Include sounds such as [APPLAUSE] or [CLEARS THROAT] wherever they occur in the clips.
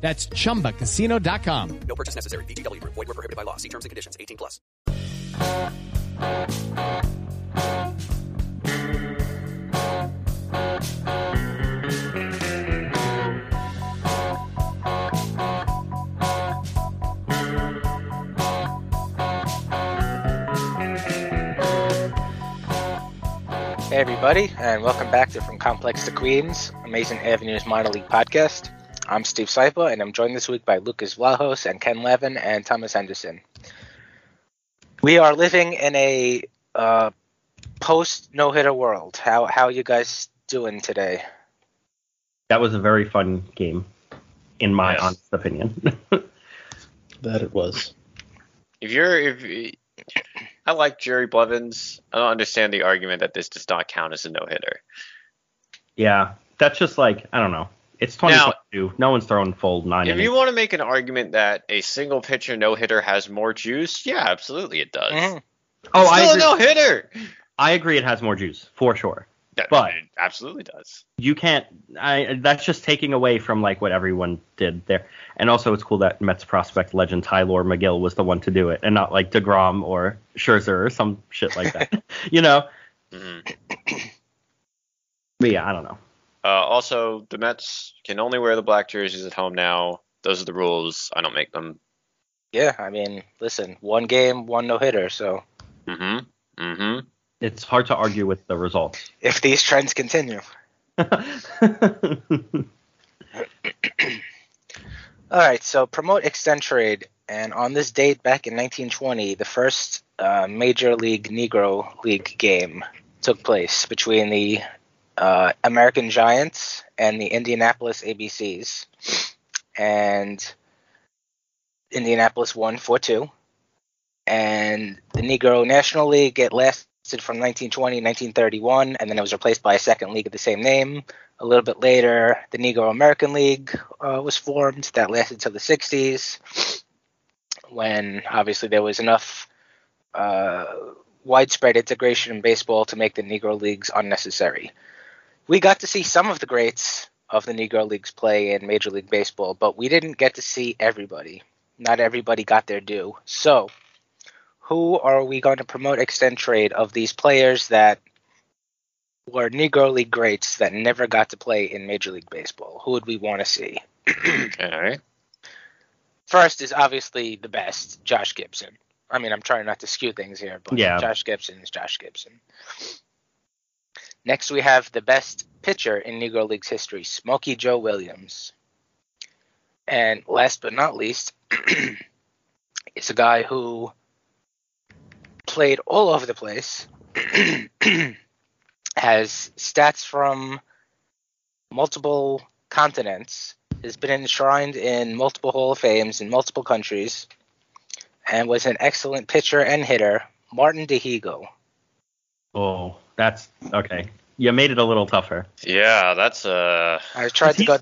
That's chumbacasino.com. No purchase necessary. VGW Group. Void were prohibited by law. See terms and conditions. 18 plus. Hey everybody, and welcome back to From Complex to Queens, Amazin' Avenue's minor league podcast. I'm Steve Sypa, and I'm joined this week by Lucas Vlahos and Ken Levin and Thomas Henderson. We are living in a uh, post no hitter world. How how you guys doing today? That was a very fun game, in my Yes. honest opinion. [LAUGHS] That it was. If you're if I like Jerry Blevins, I don't understand the argument that this does not count as a no hitter. yeah, that's just like I don't know. It's 2022. no one's throwing full nine. If innings. you want to make an argument that a single pitcher no hitter has more juice, yeah, absolutely it does. Mhm. oh, I Still a agree. no hitter. I agree. It has more juice for sure. That, But- it absolutely does. You can't. I that's just taking away from like what everyone did there. And also, it's cool that Mets prospect legend Tylor Megill was the one to do it, and not like deGrom or Scherzer or some shit like that. [LAUGHS] you know. hmm But yeah, I don't know. Uh, also, the Mets can only wear the black jerseys at home now. Those are the rules. I don't make them. Yeah, I mean, listen, one game, one no hitter. So Mm-hmm. Mm-hmm. It's hard to argue with the results. if these trends continue, [LAUGHS] [CLEARS THROAT] all right. So promote extend trade, and on this date back in 1920, the first uh, Major League Negro League game took place between the uh, American Giants and the Indianapolis ABCs, and Indianapolis won 4-2. And the Negro National League it lasted from 1920 to 1931, and then it was replaced by a second league of the same name. A little bit later, the Negro American League uh, was formed. That lasted till the 60s, when obviously there was enough uh, widespread integration in baseball to make the Negro Leagues unnecessary. We got to see some of the greats of the Negro Leagues play in Major League Baseball, but we didn't get to see everybody. Not everybody got their due. So, who are we going to promote extend trade of these players that were Negro League greats that never got to play in Major League Baseball? Who would we want to see? [CLEARS THROAT] All right. First is obviously the best, Josh Gibson. I mean, I'm trying not to skew things here, but Yeah. Josh Gibson is Josh Gibson. Next, we have the best pitcher in Negro League's history, Smokey Joe Williams. And last but not least [CLEARS THROAT] It's a guy who played all over the place, [CLEARS THROAT] has stats from multiple continents, has been enshrined in multiple Hall of Fames in multiple countries, and was an excellent pitcher and hitter, Martin Dihigo. Oh, that's okay. You made it a little tougher. Yeah, that's uh I tried to He's- go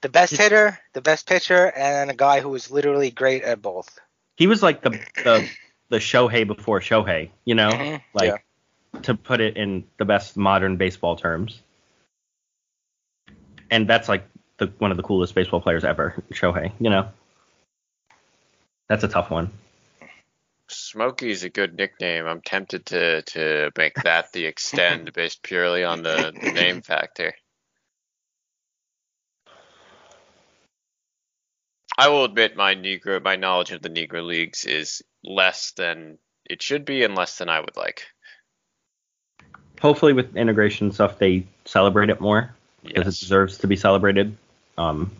the best hitter, the best pitcher, and a guy who was literally great at both. He was like the the the Shohei before Shohei, you know, Mhm, like to put it in the best modern baseball terms. And that's like the one of the coolest baseball players ever, Shohei. You know, that's a tough one. Smokey's a good nickname. I'm tempted to to make that the extend [LAUGHS] based purely on the, the name factor. I will admit my Negro my knowledge of the Negro leagues is less than it should be and less than I would like. Hopefully, with integration stuff, they celebrate it more because Yes. it deserves to be celebrated. Um,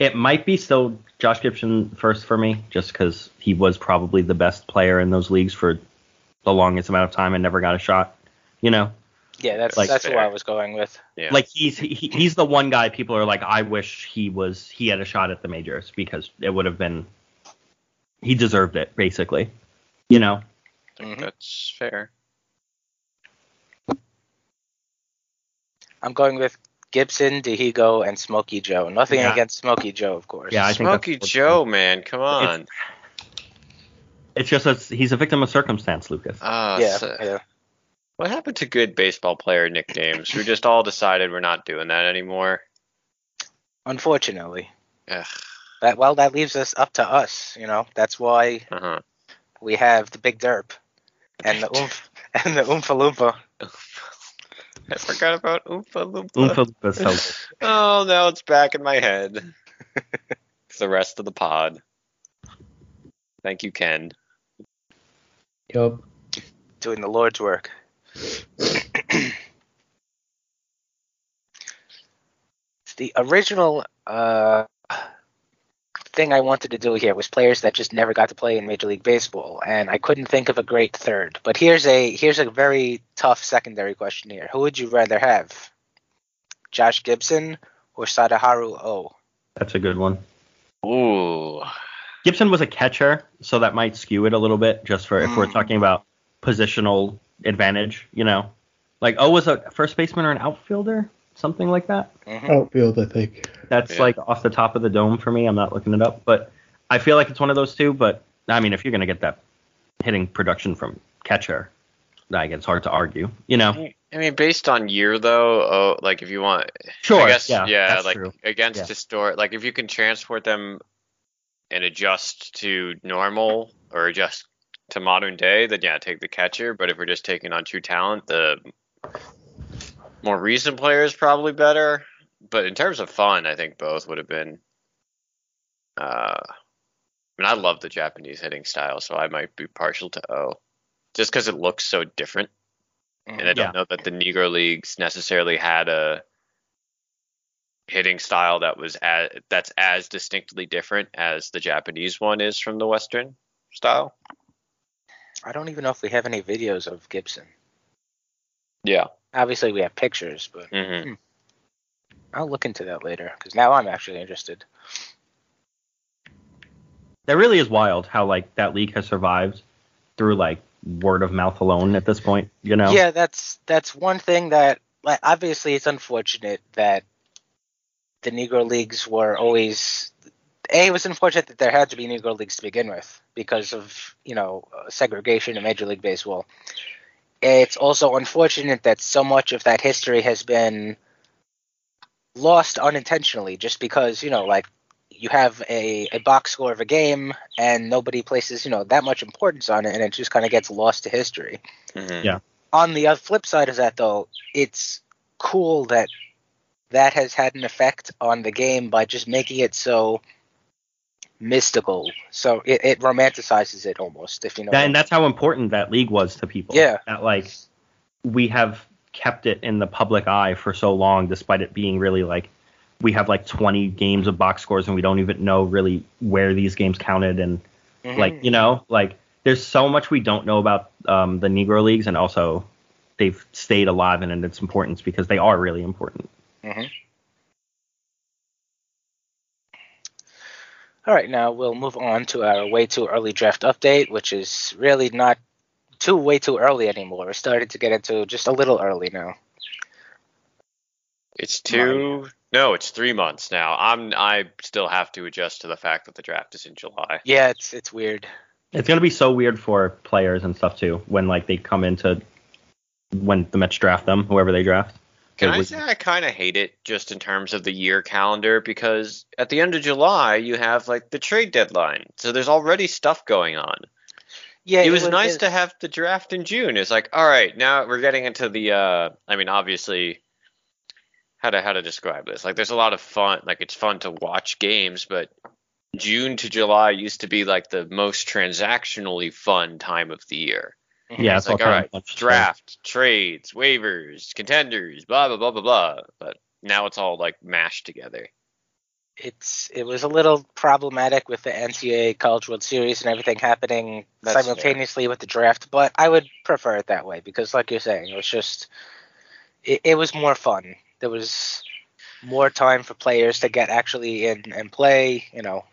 it might be still Josh Gibson first for me, just because he was probably the best player in those leagues for the longest amount of time and never got a shot. You know, Yeah, that's Like- that's who Fair. I was going with. Yeah. like he's he, he's the one guy people are like, I wish he was he had a shot at the majors because it would have been he deserved it basically. You know, Mhm. that's fair. I'm going with Gibson, Dihigo, and Smokey Joe. Nothing Yeah. against Smokey Joe, of course. Yeah, I think that's- Smokey Joe, man, come on. it's just a, he's a victim of circumstance, Lucas. Ah, yeah, so- yeah. What happened to good baseball player nicknames? We just all decided we're not doing that anymore. Unfortunately, Ugh. that well, that leaves us up to us. You know, that's why Uh-huh. we have the Big Derp and the Oomph [LAUGHS] and the Oompa Loompa. I forgot about Oompa Loompa. Oompa Loompa [LAUGHS] so Oh, now it's back in my head. It's [LAUGHS] the rest of the pod. Thank you, Ken. Yup. doing the Lord's work. [CLEARS THROAT] It's the original uh, thing I wanted to do here was players that just never got to play in Major League Baseball, and I couldn't think of a great third. But here's a here's a very tough secondary question here. Who would you rather have, Josh Gibson or Sadaharu O? that's a good one. Ooh. Gibson was a catcher, so that might skew it a little bit just for if we're Mm. talking about positional advantage, you know. Like O was a first baseman or an outfielder, something like that. Mhm. Outfield, I think. That's Yeah. like off the top of the dome for me. I'm not looking it up, but I feel like it's one of those two. But I mean, if you're gonna get that hitting production from catcher, like it's hard to argue. You know, I mean, based on year though, oh, like if you want, sure, I guess, yeah, yeah, that's like true. against Yeah. historic, like if you can transport them and adjust to normal or adjust to modern day, then yeah, take the catcher. But if we're just taking on true talent, the more recent players probably better. But in terms of fun, I think both would have been. Uh, I mean, I love the Japanese hitting style, so I might be partial to O, just because it looks so different and I don't Yeah. know that the Negro leagues necessarily had a hitting style that was as, that's as distinctly different as the Japanese one is from the Western style. I don't even know if we have any videos of Gibson. Yeah. Obviously, we have pictures, but hmm I'll look into that later because now I'm actually interested. That really is wild how like that league has survived through like word of mouth alone at this point. You know, Yeah, that's that's one thing that like obviously it's unfortunate that the Negro leagues were always a it was unfortunate that there had to be Negro leagues to begin with because of you know uh, segregation in Major League Baseball. It's also unfortunate that so much of that history has been lost unintentionally just because you know like you have a, a box score of a game and nobody places you know that much importance on it and it just kind of gets lost to history hmm Yeah. on the flip side of that though it's cool that that has had an effect on the game by just making it so mystical so it, it romanticizes it almost if you know That- and that's how important that league was to people. Yeah. That like we have kept it in the public eye for so long, despite it being really like we have like 20 games of box scores and we don't even know really where these games counted and Mhm. Like you know, like there's so much we don't know about um, the Negro leagues, and also they've stayed alive and in its importance because they are really important. Mhm. All right, now we'll move on to our way too early draft update, which is really not too way too early anymore. We're starting to get into just a little early now. It's two. No, it's three months now. I'm. I still have to adjust to the fact that the draft is in July. Yeah, it's it's weird. It's gonna be so weird for players and stuff too when like they come into when the Mets draft them, whoever they draft. Can I say I kind of hate it just in terms of the year calendar because at the end of July you have like the trade deadline, so there's already stuff going on. Yeah, it was was- nice it- to have the draft in June. It's like, all right, now we're getting into the. uh I mean, obviously, how to how to describe this? Like, there's a lot of fun. Like, it's fun to watch games, but June to July used to be like the most transactionally fun time of the year. Yeah, It's like, all right, kind of right, bunch of draft, trades, waivers, contenders, blah blah blah blah blah. But now it's all like mashed together. it's it was a little problematic with the NCAA College World Series and everything happening That's fair. simultaneously with the draft, but I would prefer it that way because, like you're saying, it was just it, it was more fun. There was more time for players to get actually in and play. You know,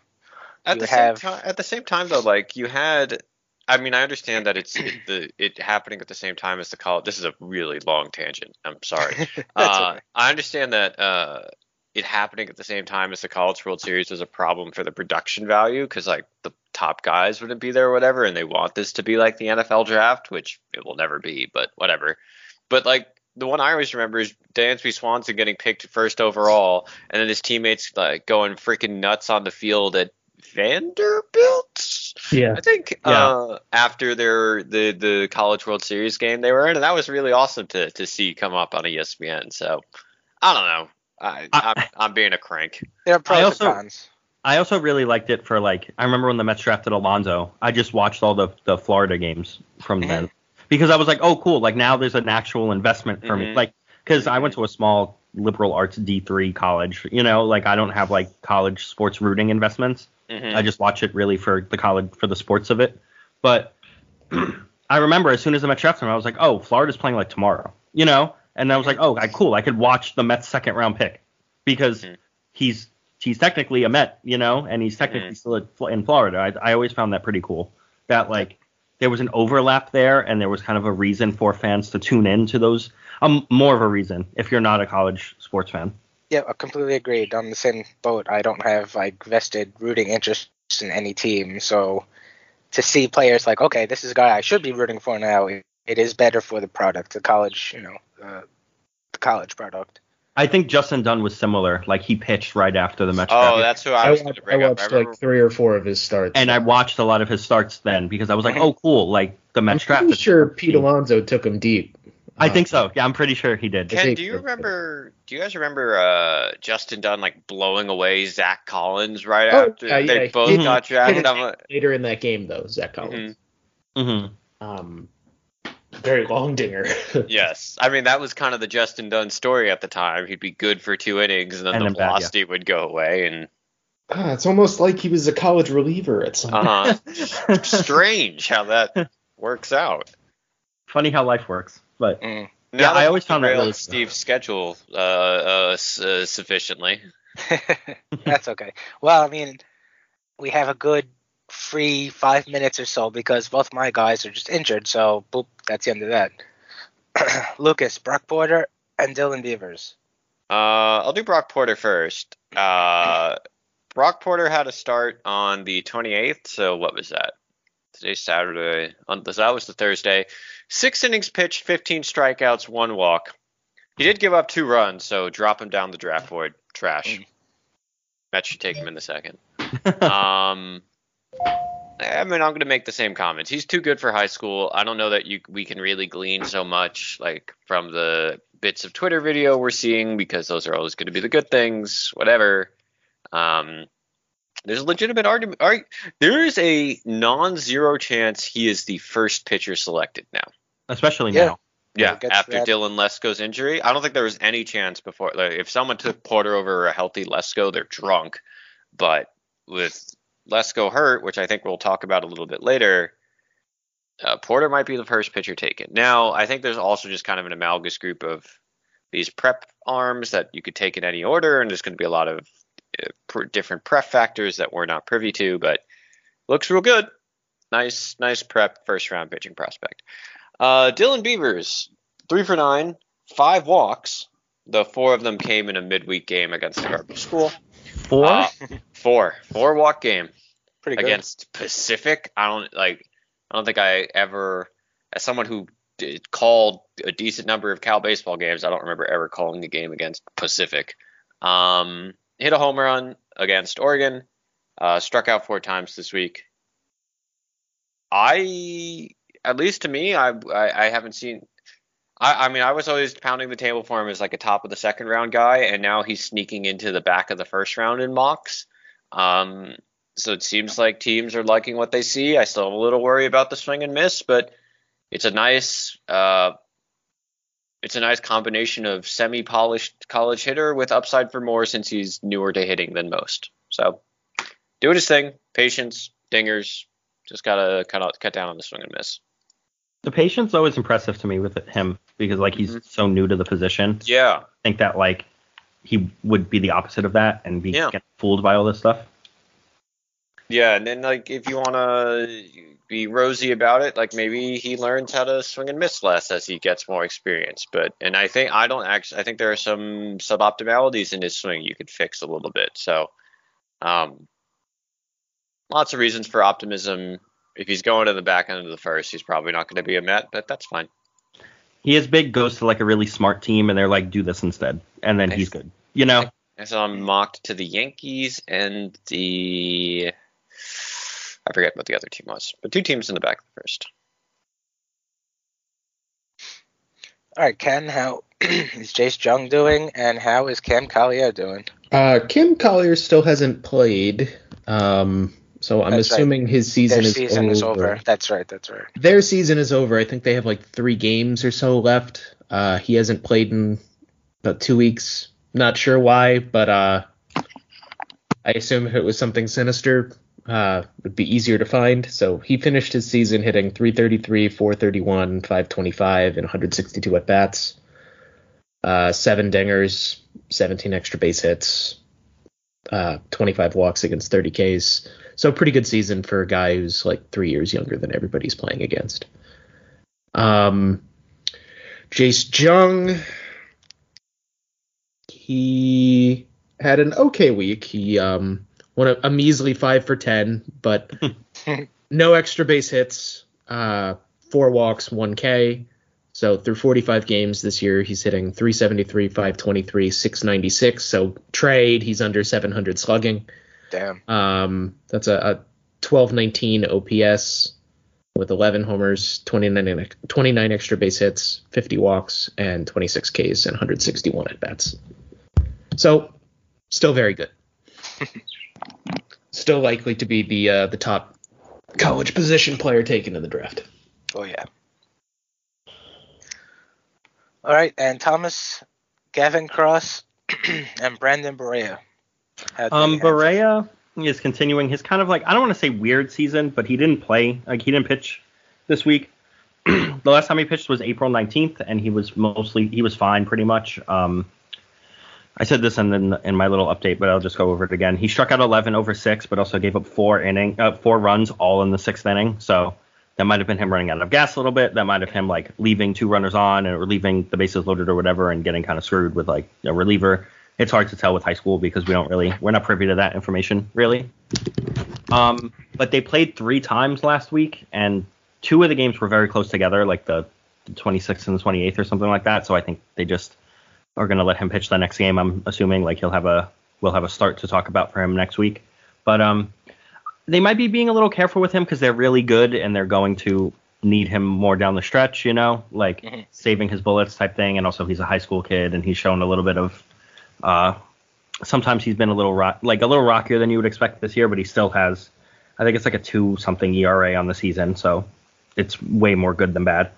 At You the have- same time, at the same time though, like you had. I mean, I understand that it's it, the it happening at the same time as the college. This is a really long tangent. I'm sorry. [LAUGHS] That's uh, okay. I understand that uh, it happening at the same time as the College World Series was a problem for the production value because like the top guys wouldn't be there or whatever, and they want this to be like the NFL draft, which it will never be, but whatever. But like the one I always remember is Dansby Swanson getting picked first overall, and then his teammates like going freaking nuts on the field at Vanderbilt. Yeah. I think Yeah. uh, after their the the College World Series game they were in, and that was really awesome to to see come up on ESPN. So I don't know. I, I- I'm, I'm being a crank. there are pros also- and cons. I also really liked it for like I remember when the Mets drafted Alonso. I just watched all the the Florida games from then because I was like, oh cool, like now there's an actual investment for me. Mhm. Like because I went to a small liberal arts D3 college, you know, like I don't have like college sports rooting investments. Mhm. I just watch it really for the college for the sports of it. But [CLEARS THROAT] I remember as soon as the Mets drafted him, I was like, oh, Florida's playing like tomorrow, you know, and I was like, oh, I, cool, I could watch the Mets second round pick because Mhm. he's he's technically a Met, you know, and he's technically still in Florida. I, I always found that pretty cool. That like there was an overlap there, and there was kind of a reason for fans to tune in to those. Um, more of a reason if you're not a college sports fan. Yeah, I completely agreed. On the same boat, I don't have like vested rooting interest in any team, so to see players like, okay, this is a guy I should be rooting for now. It, it is better for the product, the college, you know, uh, the college product. I think Justin Dunn was similar. Like he pitched right after the Mets. Oh, drafted. that's who I I was going watched, I bring. I watched remember, like three or four of his starts. and I watched a lot of his starts then because I was like, oh, cool. Like the I'm Mets pretty sure Pete Alonso took him deep. I Uh, think so. Yeah, I'm pretty sure he did. Ken, do you remember? Do you guys remember uh, Justin Dunn like blowing away Zack Collins right Oh, after yeah, they yeah, both he got drafted? his I'm hand like, later in that game though, Zack Collins. hmm Um, very long dinger. [LAUGHS] Yes, I mean that was kind of the Justin Dunn story at the time. He'd be good for two innings, and then And the then bad, yeah. velocity would go away. And Ah, it's almost like he was a college reliever at some uh strange how that works out. Funny how life works, but Mm. Yeah, I always we've found that really- Steve's schedule uh, uh, s- uh, sufficiently. [LAUGHS] [LAUGHS] That's okay. Well, I mean, we have a good free five minutes or so because both my guys are just injured. So, boop, that's the end of that. [CLEARS THROAT] Lucas, Brock Porter, and Dylan Beavers. Uh, I'll do Brock Porter first. Uh, Brock Porter had a start on the 28th. So what was that? Today's Saturday. On that was the Thursday. Six innings pitched, 15 strikeouts, one walk. He did give up two runs, so drop him down the draft board. Trash. Mets should take him in the second. [LAUGHS] Um, I mean, I'm going to make the same comments. He's too good for high school. I don't know that you we can really glean so much like from the bits of Twitter video we're seeing because those are always going to be the good things. Whatever. Um, there's a legitimate argument. Arg- there is a non-zero chance he is the first pitcher selected now. especially Yeah. now. Yeah, We'll get to after. Dylan Lesko's injury, I don't think there was any chance before. Like, if someone took Porter over a healthy Lesko, they're drunk. But with Lesko hurt, which I think we'll talk about a little bit later, uh, Porter might be the first pitcher taken. Now, I think there's also just kind of an amalgamous group of these prep arms that you could take in any order, and there's going to be a lot of pr- different prep factors that we're not privy to, but looks real good. Nice, nice prep first round pitching prospect. Uh, Dylan Beavers, three for nine, five walks. The four of them came in a midweek game against the Garbage School. Four? Uh, four, four walk game Pretty good. against Pacific. I don't like. I don't think I ever, as someone who did, called a decent number of Cal baseball games, I don't remember ever calling a game against Pacific. Um, hit a home run against Oregon. Uh, struck out four times this week. I, at least to me, I I, I haven't seen. I, I mean, I was always pounding the table for him as like a top of the second round guy, and now he's sneaking into the back of the first round in mocks. Um, so it seems like teams are liking what they see. I still have a little worry about the swing and miss, but it's a nice uh, it's a nice combination of semi-polished college hitter with upside for more since he's newer to hitting than most. So doing his thing, patience, dingers, just gotta kind of cut down on the swing and miss. The patience always impressive to me with him because like he's mm-hmm. so new to the position. Yeah, I think that like he would be the opposite of that and be Yeah. fooled by all this stuff. Yeah, and then like if you wanna be rosy about it, like maybe he learns how to swing and miss less as he gets more experience. But and I think I don't actually I think there are some suboptimalities in his swing you could fix a little bit. So um lots of reasons for optimism. If he's going to the back end of the first, he's probably not going to be a Met, but that's fine. He is big, goes to like a really smart team, and they're like, do this instead, and then he's good. You know, And so I'm mocked to the Yankees and the I forget what the other team was, but two teams in the back of the first. All right, Ken, how [CLEARS THROAT] is Jace Jung doing, and how is Cam Collier doing? Uh, Cam Collier still hasn't played, um, so I'm That's right. assuming his season, Their is, season over. is over. That's right. That's right. Their season is over. I think they have like three games or so left. Uh, he hasn't played in about two weeks. Not sure why, but uh, I assume if it was something sinister, uh, would be easier to find. So he finished his season hitting 333, 431, 525, and 162 at bats. Uh, seven dingers, 17 extra base hits, uh, 25 walks against 30 Ks. So pretty good season for a guy who's like three years younger than everybody's playing against. Um, Jace Jung, he had an okay week. He um won a, a measly five for ten, but [LAUGHS] no extra base hits, uh, four walks, one K. So through 45 games this year, he's hitting 373, 523, 696. So trade, he's under 700 slugging. Damn. Um, that's a, a 1219 OPS with 11 homers, 29, 29 extra base hits, 50 walks, and 26 Ks and 161 at bats. So, still very good. [LAUGHS] still likely to be the uh, the top college position player taken in the draft. Oh yeah. All right, and Thomas, Gavin Cross, [CLEARS THROAT] and Brandon Barriera. How'd Um, have- Barriera is continuing his kind of like I don't want to say weird season, but he didn't play like he didn't pitch this week. [CLEARS THROAT] the last time he pitched was April 19th, and he was mostly he was fine pretty much. Um, I said this in the, in my little update, but I'll just go over it again. He struck out 11 over six, but also gave up four inning uh, four runs all in the sixth inning. So that might have been him running out of gas a little bit. That might have him like leaving two runners on or leaving the bases loaded or whatever, and getting kind of screwed with like a reliever it's hard to tell with high school because we don't really we're not privy to that information really. Um, but they played three times last week, and two of the games were very close together, like the, the 26th and the 28th or something like that. So I think they just are going to let him pitch the next game. I'm assuming like he'll have a we'll have a start to talk about for him next week. But um, they might be being a little careful with him because they're really good and they're going to need him more down the stretch, you know, like Mhm. saving his bullets type thing. And also he's a high school kid and he's shown a little bit of uh, sometimes he's been a little rock, like a little rockier than you would expect this year, but he still has, I think it's like a two something ERA on the season, so it's way more good than bad.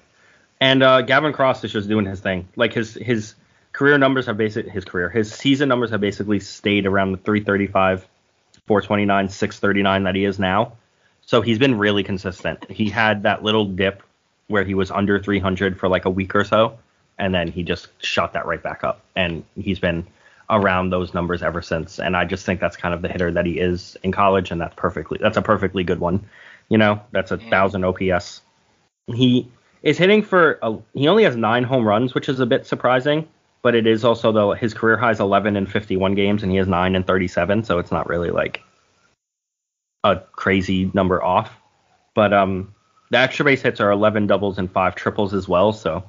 And uh, Gavin Cross is just doing his thing. Like his his career numbers have basically his career his season numbers have basically stayed around the 335, 429, 639 that he is now. So he's been really consistent. He had that little dip where he was under 300 for like a week or so, and then he just shot that right back up. And he's been around those numbers ever since. And I just think that's kind of the hitter that he is in college, and that's perfectly that's a perfectly good one. You know, that's a thousand OPS. He is hitting for a, he only has nine home runs, which is a bit surprising. But it is also though his career high is 11 and 51 games, and he has nine and 37, so it's not really like a crazy number off. But um, the extra base hits are 11 doubles and five triples as well, so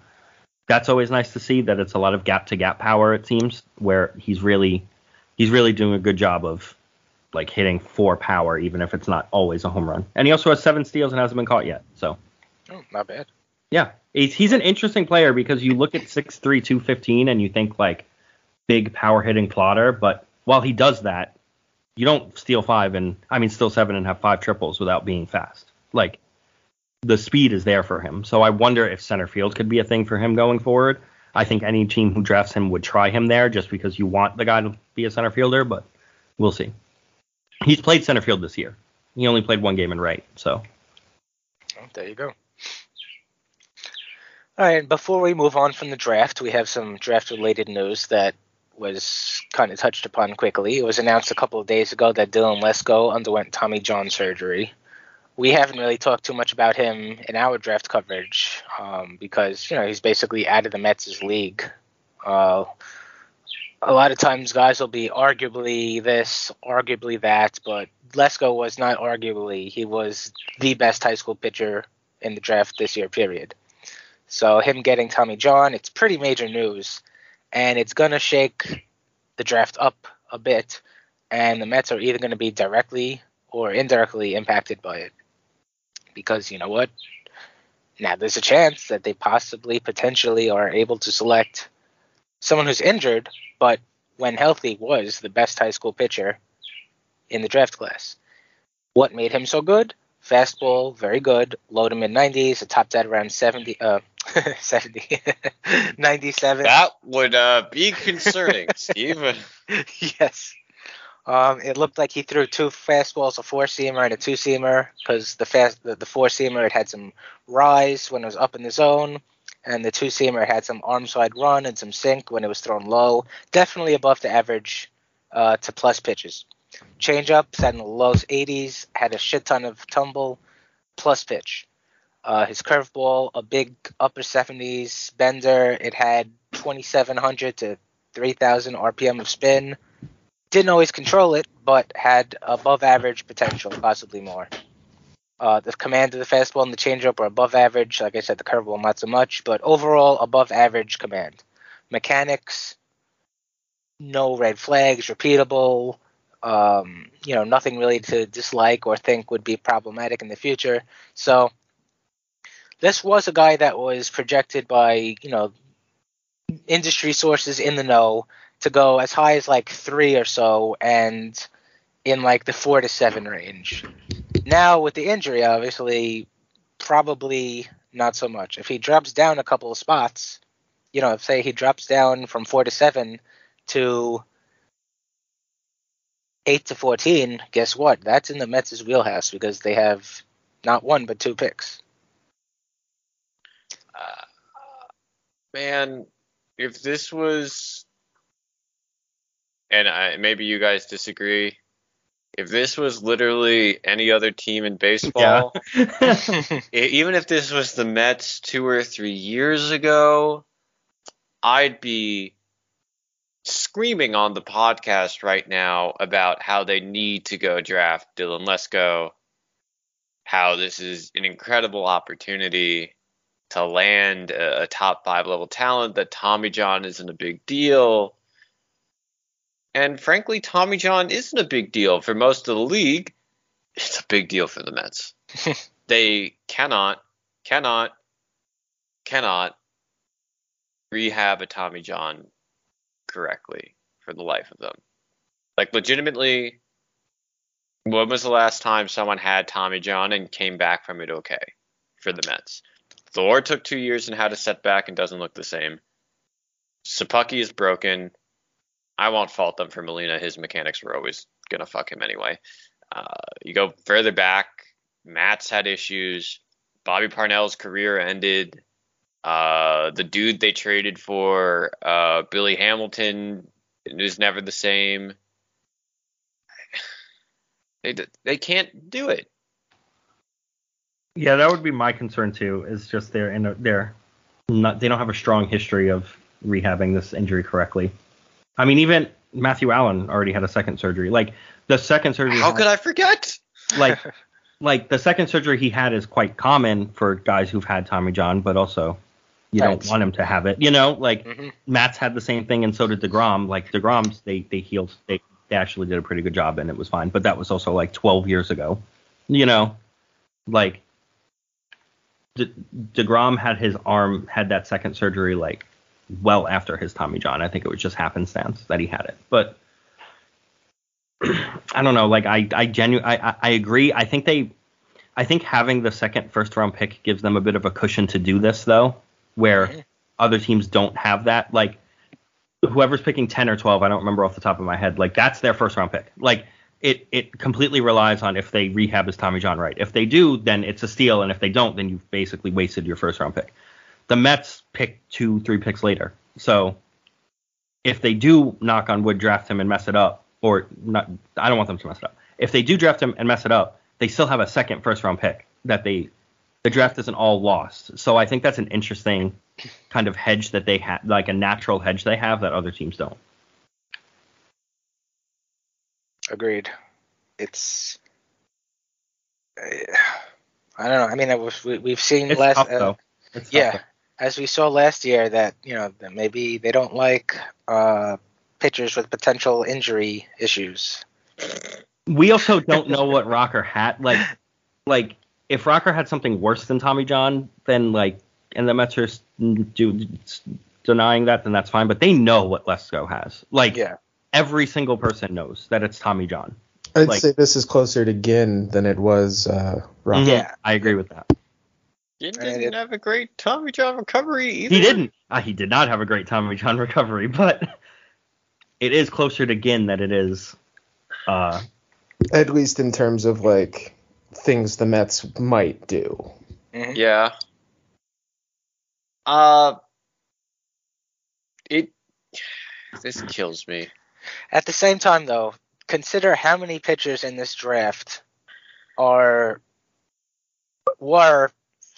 that's always nice to see that it's a lot of gap to gap power it seems where he's really he's really doing a good job of like hitting for power even if it's not always a home run and he also has seven steals and hasn't been caught yet so Oh, not bad. Yeah he's, he's an interesting player because you look at 6'3 215 and you think like big power hitting plotter but while he does that you don't steal five and i mean steal seven and have five triples without being fast like the speed is there for him. So I wonder if center field could be a thing for him going forward. I think any team who drafts him would try him there just because you want the guy to be a center fielder, but we'll see. He's played center field this year. He only played one game in right, so there you go. All right, before we move on from the draft, we have some draft related news that was kind of touched upon quickly. It was announced a couple of days ago that Dylan Lesko underwent Tommy John surgery. We haven't really talked too much about him in our draft coverage um, because you know he's basically out of the Mets' league. Uh, a lot of times, guys will be arguably this, arguably that, but Lesko was not arguably. He was the best high school pitcher in the draft this year. Period. So him getting Tommy John, it's pretty major news, and it's gonna shake the draft up a bit, and the Mets are either gonna be directly or indirectly impacted by it, because you know what? Now there's a chance that they possibly, potentially, are able to select someone who's injured, but when healthy was the best high school pitcher in the draft class. What made him so good? Fastball, very good. Low to mid 90s. It topped at around 70, uh, [LAUGHS] 70, [LAUGHS] 97. That would uh, be concerning, [LAUGHS] Steve. yes. Um, it looked like he threw two fastballs, a four seamer and a two seamer, because the fast the, the four seamer it had some rise when it was up in the zone, and the two seamer had some arm side run and some sink when it was thrown low. Definitely above the average uh, to plus pitches. Changeup sat in the low 80s, had a shit ton of tumble, plus pitch. Uh, his curveball, a big upper 70s bender. It had 2,700 to 3,000 RPM of spin. Didn't always control it, but had above average potential, possibly more. Uh, the command of the fastball and the changeup are above average. Like I said, the curveball not so much, but overall above average command. Mechanics, no red flags, repeatable. Um, you know, nothing really to dislike or think would be problematic in the future. So this was a guy that was projected by you know industry sources in the know to go as high as like three or so, and in like the four to seven range. Now with the injury, obviously, probably not so much. If he drops down a couple of spots, you know, say he drops down from four to seven to eight to fourteen, guess what? That's in the Mets' wheelhouse because they have not one but two picks. Uh, man, if this was, and I, maybe you guys disagree, if this was literally any other team in baseball, [LAUGHS] e- even if this was the Mets two or three years ago, I'd be screaming on the podcast right now about how they need to go draft Dylan Lesko, how this is an incredible opportunity to land a, a top five level talent, that Tommy John isn't a big deal. And frankly, Tommy John isn't a big deal for most of the league. It's a big deal for the Mets. [LAUGHS] they cannot, cannot, cannot rehab a Tommy John correctly for the life of them. Like, legitimately, when was the last time someone had Tommy John and came back from it okay for the Mets? Thor took two years and had a setback and doesn't look the same. Szapucki is broken. I won't fault them for Molina. His mechanics were always gonna fuck him anyway. Uh, you go further back, Matz had issues. Bobby Parnell's career ended. Uh, the dude they traded for, uh, Billy Hamilton, was never the same. [SIGHS] They they can't do it. Yeah, that would be my concern too. Is just they're in a, they're not they don't have a strong history of rehabbing this injury correctly. I mean, even Matthew Allan already had a second surgery. Like the second surgery. How could I forget? Like, [LAUGHS] like the second surgery he had is quite common for guys who've had Tommy John, but also you Right. don't want him to have it. You know, like Mhm. Matz had the same thing, and so did deGrom. Like deGrom's, they they healed. They, they actually did a pretty good job, and it was fine. But that was also like 12 years ago. You know, like De- deGrom had his arm had that second surgery like well after his Tommy John. I think it was just happenstance that he had it, but. [CLEARS THROAT] I don't know. Like I, I genu- I, I- I agree. I think they, I think having the second first round pick gives them a bit of a cushion to do this though, where other teams don't have that. Like whoever's picking 10 or 12, I don't remember off the top of my head. Like that's their first round pick. Like it, it completely relies on if they rehab his Tommy John right. If they do, then it's a steal, and if they don't, then you've basically wasted your first round pick. The Mets pick two, three picks later. So if they do knock on wood draft him and mess it up, or not, I don't want them to mess it up. If they do draft him and mess it up, they still have a second first round pick that they the draft isn't all lost. So I think that's an interesting kind of hedge that they have, like a natural hedge they have that other teams don't. Agreed. It's. I don't know. I mean, it was, we, we've seen It's last. tough uh, tough, yeah, though. as we saw last year, that you know that maybe they don't like uh, pitchers with potential injury issues. We also don't know what Rocker had. Like, like if Rocker had something worse than Tommy John, then like, and the Mets are do, denying that, then that's fine. But they know what Lesko has. Like, Yeah. Every single person knows that it's Tommy John. I'd Like- say this is closer to Ginn than it was uh, Rock. Mhm. Yeah. I agree with that. Ginn didn't it- have a great Tommy John recovery either. He didn't. Uh, he did not have a great Tommy John [LAUGHS] recovery, but it is closer to Ginn than it is. Uh, At least in terms of like things the Mets might do. Mhm. Yeah. Uh, it. This kills me. At the same time, though, consider how many pitchers in this draft are were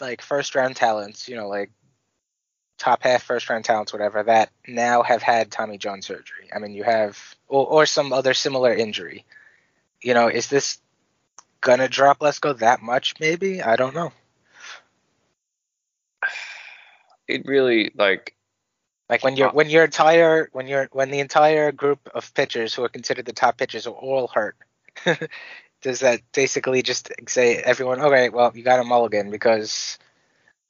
like first round talents. You know, like top half first round talents, whatever. That now have had Tommy John surgery. I mean, you have or, or some other similar injury. You know, is this gonna drop Lesko that much? Maybe I don't know. It really like Like when you're when your entire when you're when the entire group of pitchers who are considered the top pitchers are all hurt. [LAUGHS] does that basically just say everyone okay well you got a mulligan because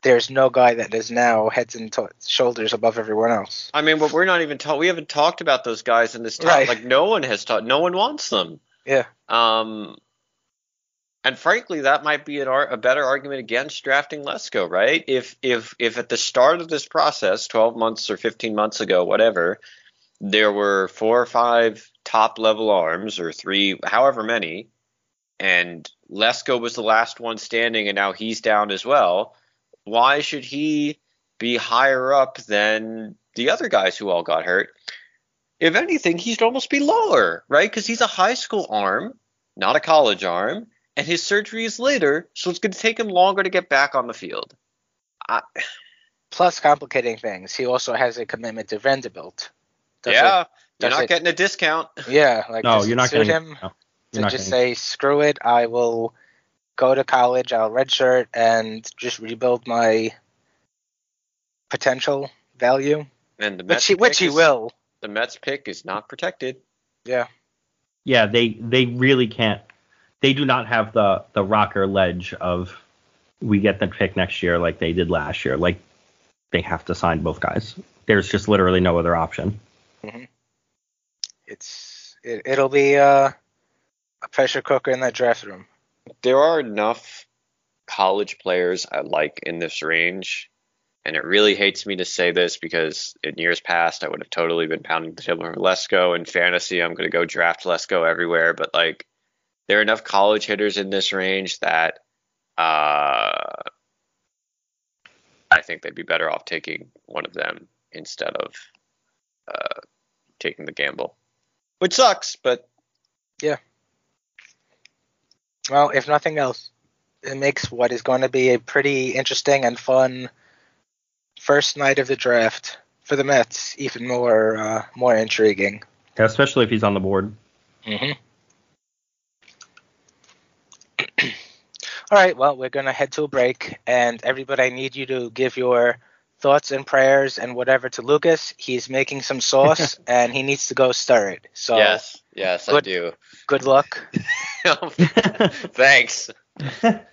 there's no guy that is now heads and to- shoulders above everyone else. I mean, but we're not even talk. We haven't talked about those guys in this time. Right. Like no one has talked. No one wants them. Yeah. Um, and frankly, that might be ar- a better argument against drafting Lesko, right? If if if at the start of this process, 12 months or 15 months ago, whatever, there were four or five top level arms or three, however many, and Lesko was the last one standing, and now he's down as well. Why should he be higher up than the other guys who all got hurt? If anything, he should almost be lower, right? Because he's a high school arm, not a college arm, and his surgery is later, so it's going to take him longer to get back on the field. I, Plus complicating things, he also has a commitment to Vanderbilt. Does yeah, it- you're not it- getting a discount. [LAUGHS] yeah, like no, you're it not suit getting him no, to you're not just getting- say screw it, I will go to college, I'll redshirt and just rebuild my potential value, And the Mets which he which pick he is- will. The Mets pick is not protected. Yeah. yeah, they they really can't. They do not have the the rocker ledge of we get the pick next year like they did last year. Like they have to sign both guys. There's just literally no other option. Mhm. It's it, it'll be uh, a pressure cooker in that draft room. There are enough college players I like in this range and it really hates me to say this because in years past I would have totally been pounding the table for Lesko. In fantasy, I'm going to go draft Lesko everywhere, but like there are enough college hitters in this range that uh, I think they'd be better off taking one of them instead of uh, taking the gamble, which sucks, but yeah. Well, if nothing else, it makes what is going to be a pretty interesting and fun first night of the draft for the Mets even more uh, more intriguing. Yeah, especially if he's on the board. Mm-hmm. All right, well, we're going to head to a break, and everybody, I need you to give your thoughts and prayers and whatever to Lucas. He's making some sauce, [LAUGHS] and he needs to go stir it. So, yes, yes, I do. good luck. [LAUGHS] Thanks. [LAUGHS]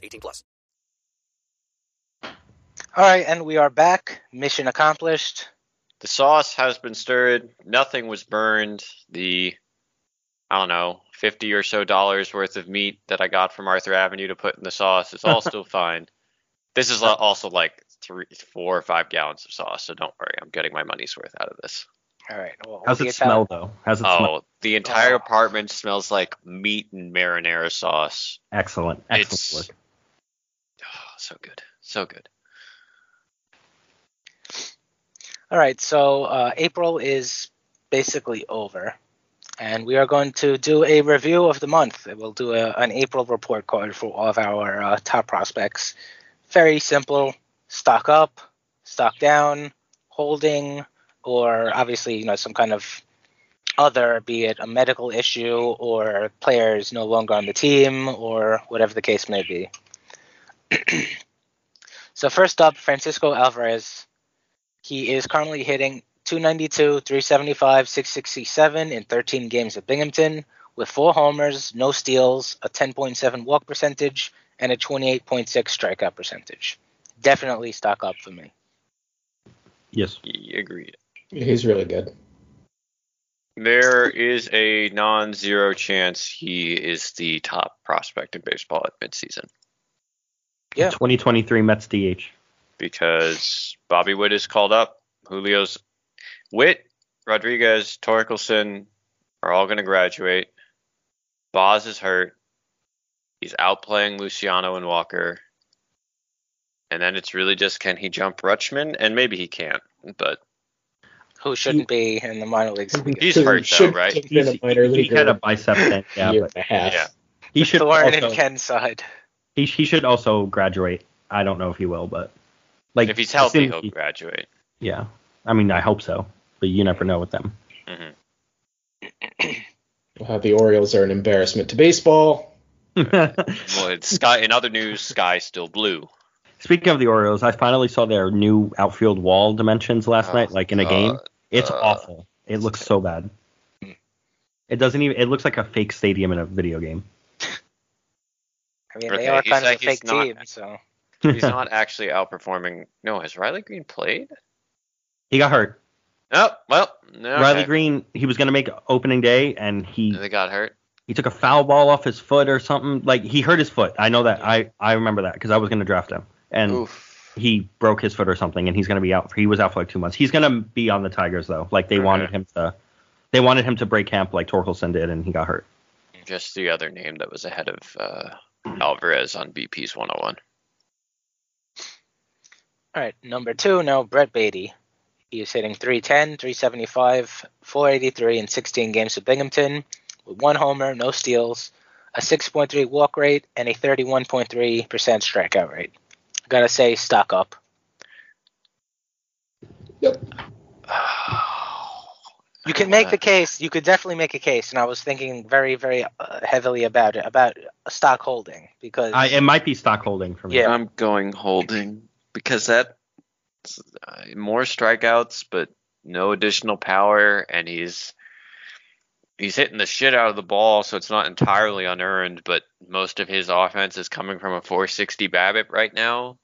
18 plus. All right, and we are back. Mission accomplished. The sauce has been stirred. Nothing was burned. The I don't know, fifty or so dollars worth of meat that I got from Arthur Avenue to put in the sauce is all [LAUGHS] still fine. This is also like three, four or five gallons of sauce, so don't worry. I'm getting my money's worth out of this. All right. Well, How's it smell though? How's it smell? Oh, the entire apartment smells like meat and marinara sauce. Excellent. It's Excellent work. So good, so good. All right, so uh, April is basically over, and we are going to do a review of the month. We'll do a, an April report card for all of our uh, top prospects. Very simple: stock up, stock down, holding, or obviously you know some kind of other, be it a medical issue or players no longer on the team or whatever the case may be. [CLEARS THROAT] so first up, Francisco Alvarez. He is currently hitting 292, 375, 667 in 13 games at Binghamton with four homers, no steals, a 10.7 walk percentage, and a 28.6 strikeout percentage. Definitely stock up for me. Yes. Y- Agreed. He's really good. There is a non-zero chance he is the top prospect in baseball at midseason Yeah. 2023 Mets DH. because Bobby Witt is called up. Julio's Witt, Rodriguez, Torkelson are all going to graduate. Boz is hurt. He's outplaying Luciano and Walker. And then it's really just can he jump Rutschman? And maybe he can't, but Who shouldn't be in the minor leagues? He's hurt, though, Should right? have been a minor he, he had a bicep thing, yeah, but and a half. Yeah. he should Thorn also, and Ken's side. He, he should also graduate. I don't know if he will, but like if he's healthy, he'll he- graduate. yeah. I mean, I hope so, but you never know with them. hmm Uh, the Orioles are an embarrassment to baseball. [LAUGHS] Well, it's sky. In other news, sky still blue. Speaking of the Orioles, I finally saw their new outfield wall dimensions last Oh, night, like in a game. It's Uh, awful. It looks so bad. It doesn't even. It looks like a fake stadium in a video game. I mean, Okay, they are he's kind of a fake not- team, so. He's not [LAUGHS] actually outperforming. No, has Riley Greene played? he got hurt. Oh, well, no. Riley okay. Greene. He was gonna make opening day, and he They got hurt. he took a foul ball off his foot or something. Like he hurt his foot. I know that. I I remember that because I was gonna draft him, and Oof. he broke his foot or something, and he's gonna be out. For, he was out for like two months. He's gonna be on the Tigers though. Like they Okay. wanted him to. They wanted him to break camp like Torkelson did, and he got hurt. Just the other name that was ahead of uh, Alvarez on BP's 101. All right, number two, now Brett Baty. He is hitting 310, 375, 483 in 16 games with Binghamton, with one homer, no steals, a 6.3 walk rate, and a 31.3% strikeout rate. Gotta say, stock up. Yep. [SIGHS] You can make the case. You could definitely make a case, and I was thinking very, very uh, heavily about it, about stock holding, because I, it might be stock holding for me. Yeah. I'm going holding because that uh, more strikeouts, but no additional power, and he's he's hitting the shit out of the ball, so it's not entirely unearned. But most of his offense is coming from a 460 BABIP right now.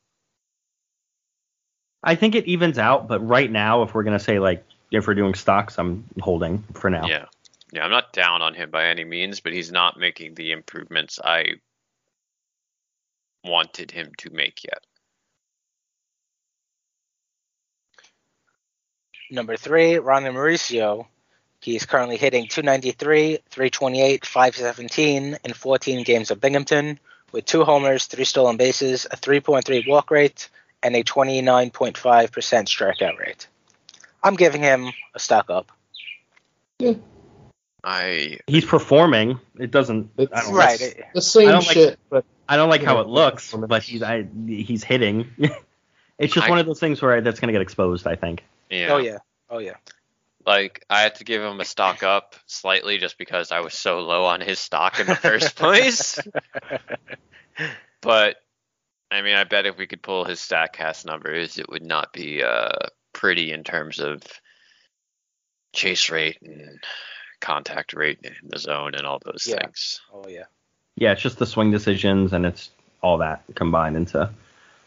I think it evens out, but right now, if we're gonna say like if we're doing stocks, I'm holding for now. Yeah, yeah, I'm not down on him by any means, but he's not making the improvements I wanted him to make yet. Number three, Ronnie Mauricio. He's currently hitting 293, 328, 517 in 14 games of Binghamton, with two homers, three stolen bases, a 3.3 walk rate, and a 29.5% strikeout rate. I'm giving him a stock up. Yeah. I He's performing. It doesn't. I It's don't, Right. it's the same I don't like- shit, but I don't like how it looks, but he's I, he's hitting. [LAUGHS] it's just I- one of those things where that's gonna get exposed. I think. yeah. Oh yeah. Oh yeah. like I had to give him a stock up slightly just because I was so low on his stock in the first [LAUGHS] place. [LAUGHS] but I mean, I bet if we could pull his Statcast numbers, it would not be uh, pretty in terms of chase rate and contact rate in the zone and all those Yeah. things. Oh yeah. Yeah, it's just the swing decisions and it's all that combined into.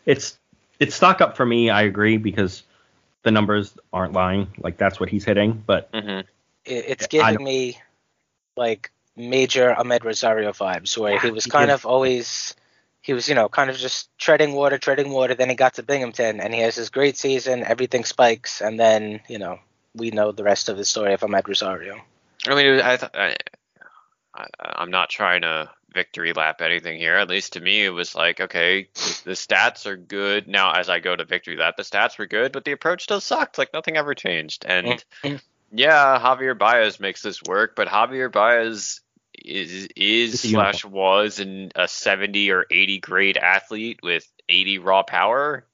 It's it's stock up for me. I agree because the numbers aren't lying. Like that's what he's hitting, but hmm it's I giving me like major Amed Rosario vibes, where he was kind is. of always. He was, you know, kind of just treading water, treading water. Then he got to Binghamton, and he has his great season. Everything spikes, and then, you know, we know the rest of the story of Amed Rosario. I mean, was- I, th- I, I, I'm not trying to victory lap anything here. At least to me, it was like, okay, the stats are good. Now, as I go to victory lap, the stats were good, but the approach still sucked. Like nothing ever changed. And Mhm. yeah, Javier Baez makes this work, but Javier Baez is is slash was an, a 70 or 80 grade athlete with 80 raw power.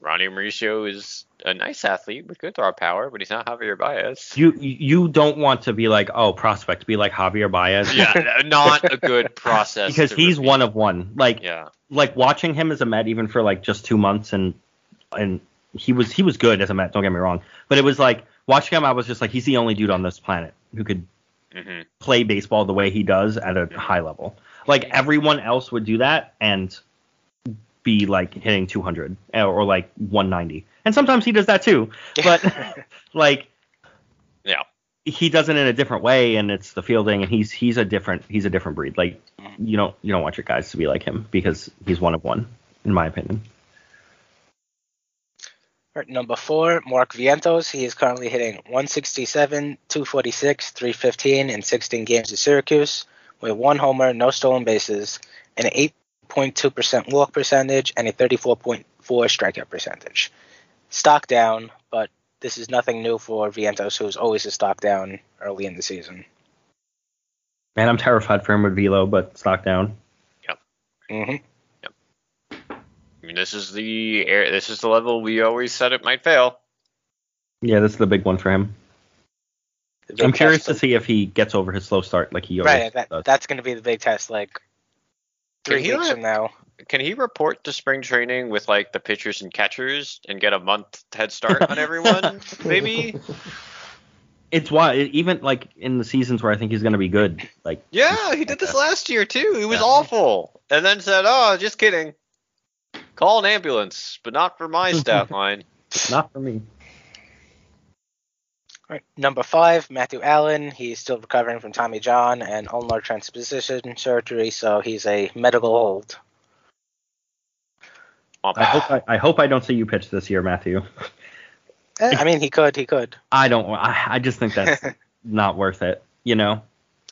Ronnie Mauricio is a nice athlete with good raw power, but he's not Javier Baez. you you don't want to be like oh prospect, be like Javier Baez. yeah, [LAUGHS] not a good process because he's repeat. one of one. Like Yeah, like watching him as a Met even for like just two months and and he was he was good as a Met. Don't get me wrong, but it was like watching him. I was just like he's the only dude on this planet who could hmm play baseball the way he does at a high level. Like everyone else would do that and be like hitting 200 or, or like 190. And sometimes he does that too. But [LAUGHS] like yeah. he does it in a different way and it's the fielding and he's he's a different he's a different breed. Like you don't you don't want your guys to be like him because he's one of one in my opinion. All right, number four, Mark Vientos. He is currently hitting 167, 246, 315 in 16 games at Syracuse, with one homer, no stolen bases, an 8.2% walk percentage and a 34.4 strikeout percentage. Stock down, but this is nothing new for Vientos, who's always a stock down early in the season. Man, I'm terrified for him with Velo, but stock down. Yep. hmm I mean, this is the air. This is the level we always said it might fail. Yeah, this is the big one for him. I'm curious to see if he gets over his slow start like he always Right, that, does. that's going to be the big test. Like Can three he weeks let- from now. Can he report to spring training with like the pitchers and catchers and get a month head start on everyone? [LAUGHS] Maybe. It's why even like in the seasons where I think he's gonna be good, like Yeah, he did this last year too. He was Yeah. awful, and then said, "Oh, just kidding. Call an ambulance, but not for my [LAUGHS] stat line." not for me. All right, number five, Matthew Allan. He's still recovering from Tommy John and ulnar transposition surgery, so he's a medical hold. I hope I, I hope I don't see you pitch this year, Matthew. Eh, I mean, he could, he could. I don't. I, I just think that's [LAUGHS] not worth it. You know.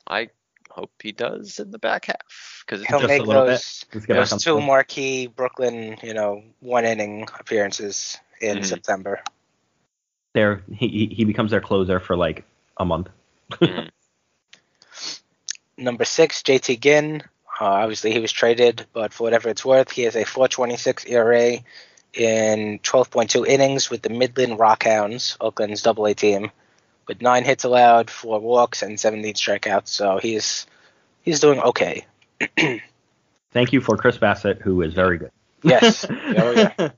I hope he does in the back half. Because He'll Just a make little those Let's get back those two track. marquee Brooklyn, you know, one inning appearances in Mhm. September. There, he he- he becomes their closer for like a month. [LAUGHS] Number six, JT Ginn. Uh, obviously, he was traded, but for whatever it's worth, he has a 4.26 ERA in 12.2 innings with the Midland Rockhounds, Oakland's Double A team, with nine hits allowed, four walks, and 17 strikeouts. So he's he's doing okay. [CLEARS THROAT] Thank you for Chris Bassitt, who is very good. Yes. [LAUGHS] oh yeah.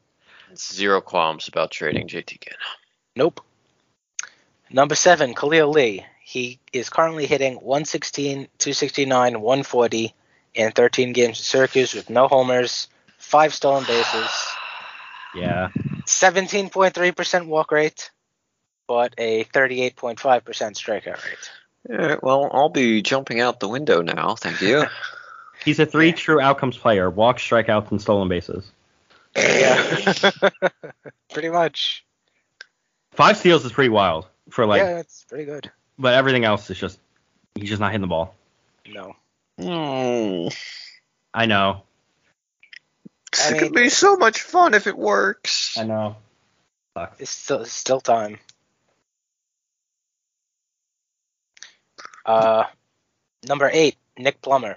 zero qualms about trading JT Ginn. Nope. Number seven, Khalil Lee. He is currently hitting 116, 269, 140 in 13 games at Syracuse with no homers, five stolen bases, [SIGHS] yeah, 17.3% walk rate, but a 38.5% strikeout rate. All right, well, I'll be jumping out the window now. Thank you. [LAUGHS] he's a three true outcomes player: walks, strikeouts, and stolen bases. Yeah. [LAUGHS] pretty much. Five steals is pretty wild for like, yeah, that's pretty good. but everything else is just he's just not hitting the ball. No. Hmm. I know, I it mean- could be so much fun if it works. I know. Sucks. It's still it's still time. Uh, number eight, Nick Plummer.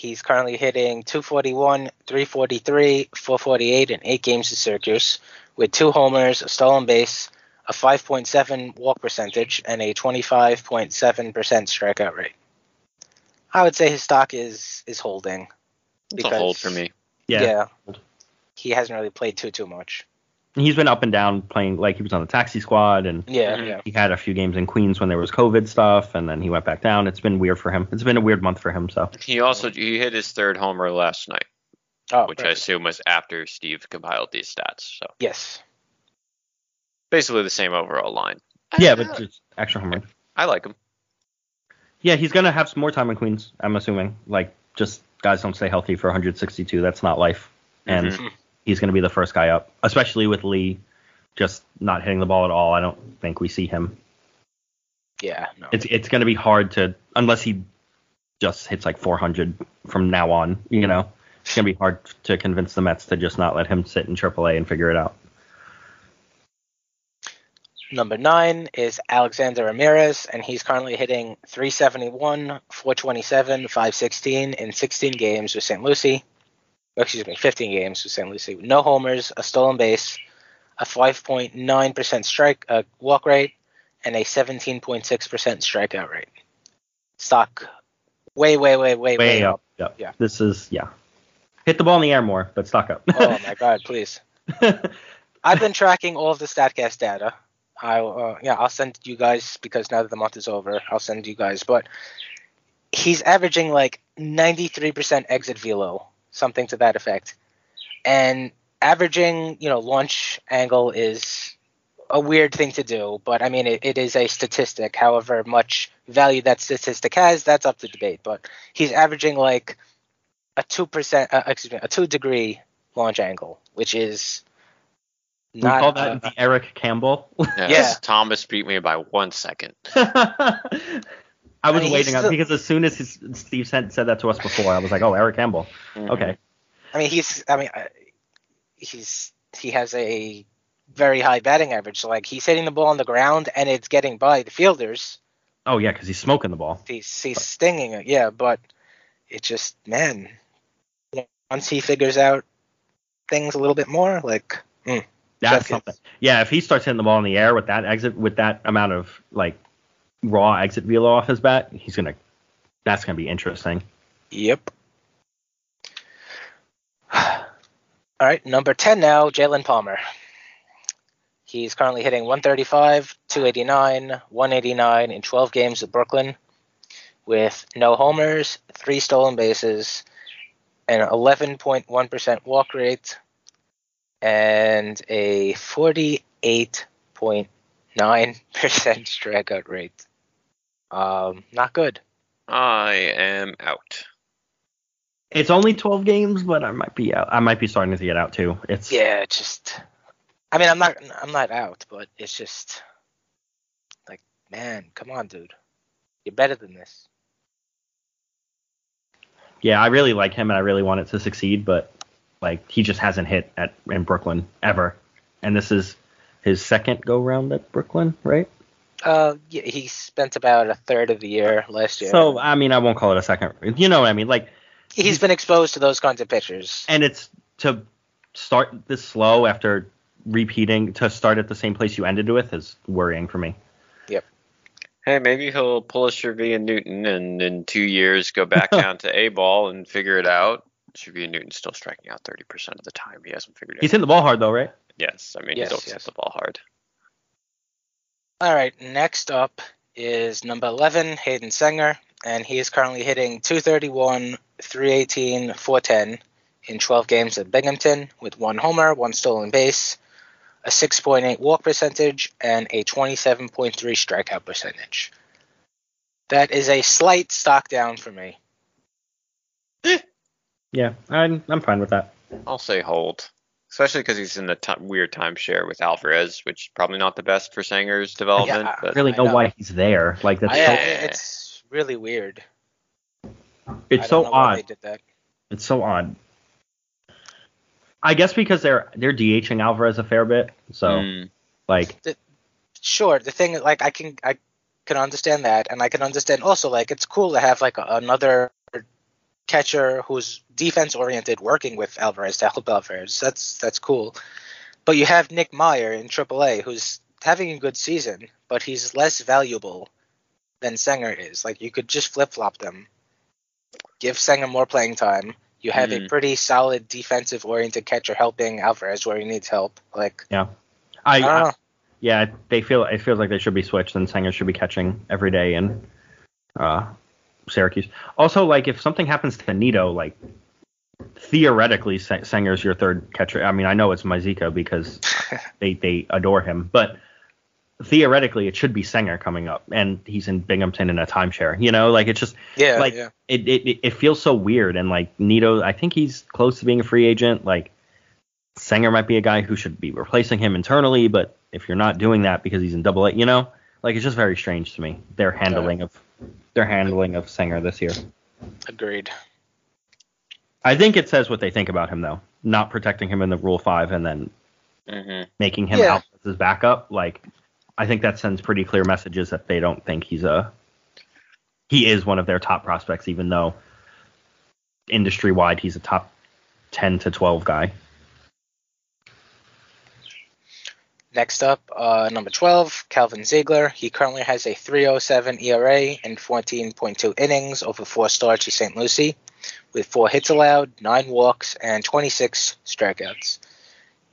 He's currently hitting 241, 343, 448 in eight games at Syracuse, with two homers, a stolen base, a 5.7 walk percentage, and a 25.7% strikeout rate. I would say his stock is is holding. It's a hold for me. Yeah. He hasn't really played too too much. He's been up and down playing. Like he was on the taxi squad, and Yeah, Mhm. yeah. he had a few games in Queens when there was COVID stuff, and then he went back down. It's been weird for him. It's been a weird month for him. So He also he hit his third homer last night, Oh, which I assume was after Steve compiled these stats. So yes. basically the same overall line. yeah, but just extra home run. I like him. Yeah, he's gonna have some more time in Queens. I'm assuming. Like, just guys don't stay healthy for 162. That's not life. And Mhm. He's gonna be the first guy up, especially with Lee just not hitting the ball at all. I don't think we see him. Yeah, no. It's it's gonna be hard to unless he just hits like 400 from now on. You know, it's gonna be hard to convince the Mets to just not let him sit in AAA and figure it out. Number nine is Alexander Ramirez, and he's currently hitting 371, 427, 516 in 16 games with St. Lucie. Excuse me, 15 games with St. Lucie. No homers, a stolen base, a 5.9% strike uh, walk rate, and a 17.6% strikeout rate. Stock way, way, way, way, Way up. Yep. Yeah. This is yeah. Hit the ball in the air more, but stock up. Oh my God, [LAUGHS] please. [LAUGHS] I've been tracking all of the Statcast data. I uh, yeah, I'll send you guys because now that the month is over, I'll send you guys. But he's averaging like 93% exit velo, something to that effect, and averaging you know launch angle is a weird thing to do. But I mean, it, it is a statistic. However much value that statistic has, that's up to debate. But he's averaging like a two percent, uh, excuse me, a two degree launch angle, which is we not call that uh, the Eric Campbell. Yes, Yeah. Thomas beat me by one second. [LAUGHS] I was I mean, waiting on still- because as soon as his, Steve said, said that to us before, I was like, oh, Eric Campbell. Mm-hmm. Okay. I mean, he's. I mean, he's. He has a very high batting average. So like he's hitting the ball on the ground and it's getting by the fielders. Oh yeah, because he's smoking the ball. He's he's stinging it. Yeah, but it just man, once he figures out things a little bit more, like mm, That's it. something. Yeah, if he starts hitting the ball in the air with that exit, with that amount of like raw exit velo off his bat, he's gonna. That's gonna be interesting. yep. [SIGHS] All right, number ten now, Jaylen Palmer. He's currently hitting 135, 289, 189 in 12 games with Brooklyn, with no homers, three stolen bases, an 11.1% walk rate, and a 48.9% [LAUGHS] strikeout rate. Um, not good. I am out. It's only 12 games, but I might be out. I might be starting to get out too. It's Yeah, it just. I mean, I'm not. I'm not out, but it's just like, man, come on, dude, you're better than this. Yeah, I really like him and I really want it to succeed, but like he just hasn't hit at in Brooklyn ever. And this is his second go round at Brooklyn, right? Uh, yeah, he spent about a third of the year last year. So I mean, I won't call it a second. You know what I mean? Like, he's been exposed to those kinds of pitchers. and it's to start this slow after repeating to start at the same place you ended with is worrying for me. Yep. Hey, maybe he'll pull a Shervyen Newton and in two years go back [LAUGHS] down to A ball and figure it out. Shervyen Newton's still striking out 30% of the time. He hasn't figured it He's out. hitting the ball hard though, right? Yes, I mean, Yes, he always yes. hits the ball hard. All right, next up is number 11, Hayden Senger, and he is currently hitting 231, 318, 410 in 12 games at Binghamton with one homer, one stolen base, a 6.8 walk percentage, and a 27.3 strikeout percentage. That is a slight stock down for me. Eh. Yeah, I'm I'm fine with that. I'll say hold, especially because he's in the t- weird timeshare with Alvarez, which is probably not the best for Senger's development. Yeah, but really I know, know. why he's there. Like that's I- so, I- it's really weird. it's so don't know why odd. they did that. It's so odd. I guess because they're they're DHing Alvarez a fair bit, so Mm, like sure the thing like i can i can understand that and i can understand also like it's cool to have like a, another catcher who's defense oriented working with alvarez to help alvarez. That's that's cool. But you have nick meyer in aaa who's having a good season but he's less valuable than Senger is. Like you could just flip-flop them. Give Senger more playing time. You have a Mhm. pretty solid defensive oriented catcher helping alvarez where he needs help. Like I, i don't I- yeah, they feel it feels like they should be switched and Senger should be catching every day and uh, Syracuse. Also, like if something happens to Nido, like theoretically Sa- Senger's your third catcher. I mean, I know it's Mazeika because [LAUGHS] they they adore him, but theoretically it should be Senger coming up, and he's in Binghamton in a timeshare. You know, like it's just yeah like yeah it, it it feels so weird and like Nido I think he's close to being a free agent like Senger might be a guy who should be replacing him internally but if you're not doing that because he's in double A you know like it's just very strange to me their handling of their handling of Senger this year. Agreed. I think it says what they think about him though. Not protecting him in the rule 5 and then mhm. making him Yeah. out as his backup. Like I think that sends pretty clear messages that they don't think he's a he is one of their top prospects even though industry wide he's a top 10 to 12 guy Next up, uh, number 12, Calvin Ziegler. He currently has a 3.07 ERA and 14.2 innings over four starts to St. Lucie, with four hits allowed, nine walks, and 26 strikeouts.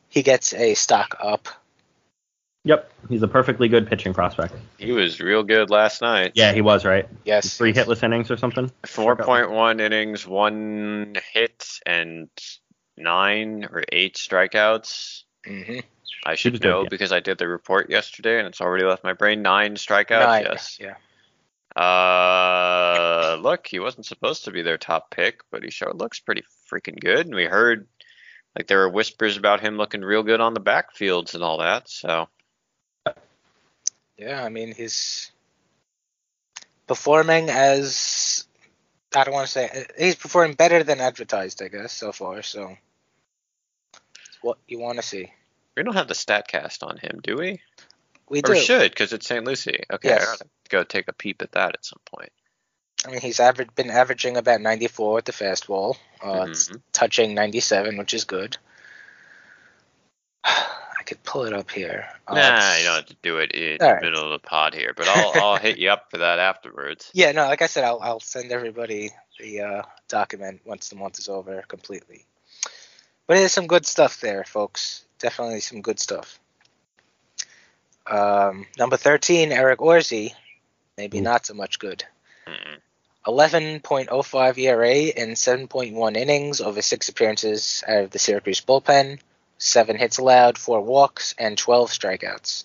He gets a stock up. yep he's a perfectly good pitching prospect He was real good last night. yeah he was right Yes. three hitless innings or something 4.1 innings, one hit, and nine or eight strikeouts. Hmm I should was good, know yeah. because I did the report yesterday and it's already left my brain. Nine strikeouts. Nine, yes. yeah. Uh, look, he wasn't supposed to be their top pick, but he sure looks pretty freaking good. And we heard like there were whispers about him looking real good on the backfields and all that. So Yeah, I mean, he's performing as. I don't want to say. He's performing better than advertised, I guess, so far, so. It's what you want to see. we don't have the Statcast on him, do we? We or do. should because it's St. Lucie. Okay, Yes. I gotta go take a peep at that at some point. I mean, he's average, been averaging about 94 with the fastball. Uh, it's Mhm. touching 97, which is good. [SIGHS] I could pull it up here. Uh, nah, it's- you don't have to do it in the right. middle of the pod here, but I'll I'll [LAUGHS] hit you up for that afterwards. Yeah, no, like I said, I'll, I'll send everybody the uh, document once the month is over completely. But there's some good stuff there, folks. Definitely some good stuff. Um, number 13, Eric Orze. Maybe not so much good. 11.05 ERA in 7.1 innings over six appearances out of the Syracuse bullpen, seven hits allowed, four walks, and 12 strikeouts.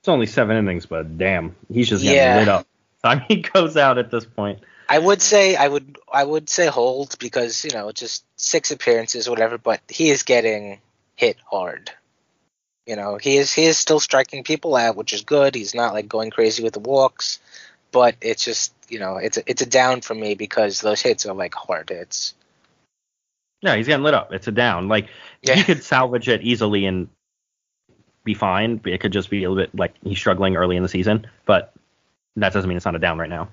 it's only seven innings but damn he's just getting Yeah. lit up [LAUGHS] time he goes out at this point I would say I would I would say hold because you know just six appearances or whatever, but he is getting hit hard. You know he is he is still striking people out, which is good. He's not like going crazy with the walks, but it's just you know it's a, it's a down for me because those hits are like hard hits. Yeah, he's getting lit up. It's a down. Like Yeah. he could salvage it easily and be fine. It could just be a little bit like he's struggling early in the season, but that doesn't mean it's not a down right now.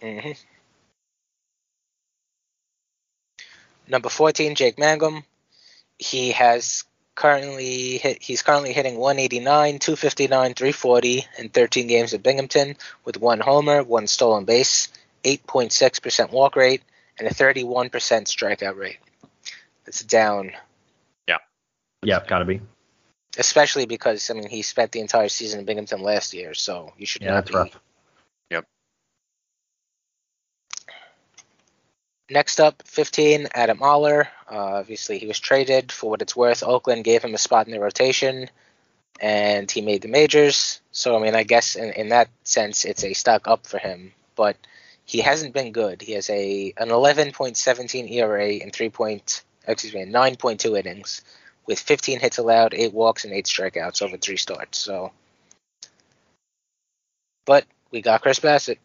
hmm Number 14, Jake Mangum. He has currently hit, he's currently hitting 189, 259, 340 in 13 games at Binghamton with one homer, one stolen base, 8.6% walk rate, and a 31% strikeout rate. It's down, Yeah, Yeah, gotta be. especially because I mean he spent the entire season in Binghamton last year, so you should Yeah, not that's be rough. Next up, 15, Adam Oller. Uh, obviously, he was traded for what it's worth. Oakland gave him a spot in the rotation, and he made the majors. So, I mean, I guess in, in that sense, it's a stock up for him. But he hasn't been good. He has a an 11.17 ERA in three point, excuse me, 9.2 innings, with 15 hits allowed, eight walks, and eight strikeouts over three starts. So, but we got Chris Bassitt.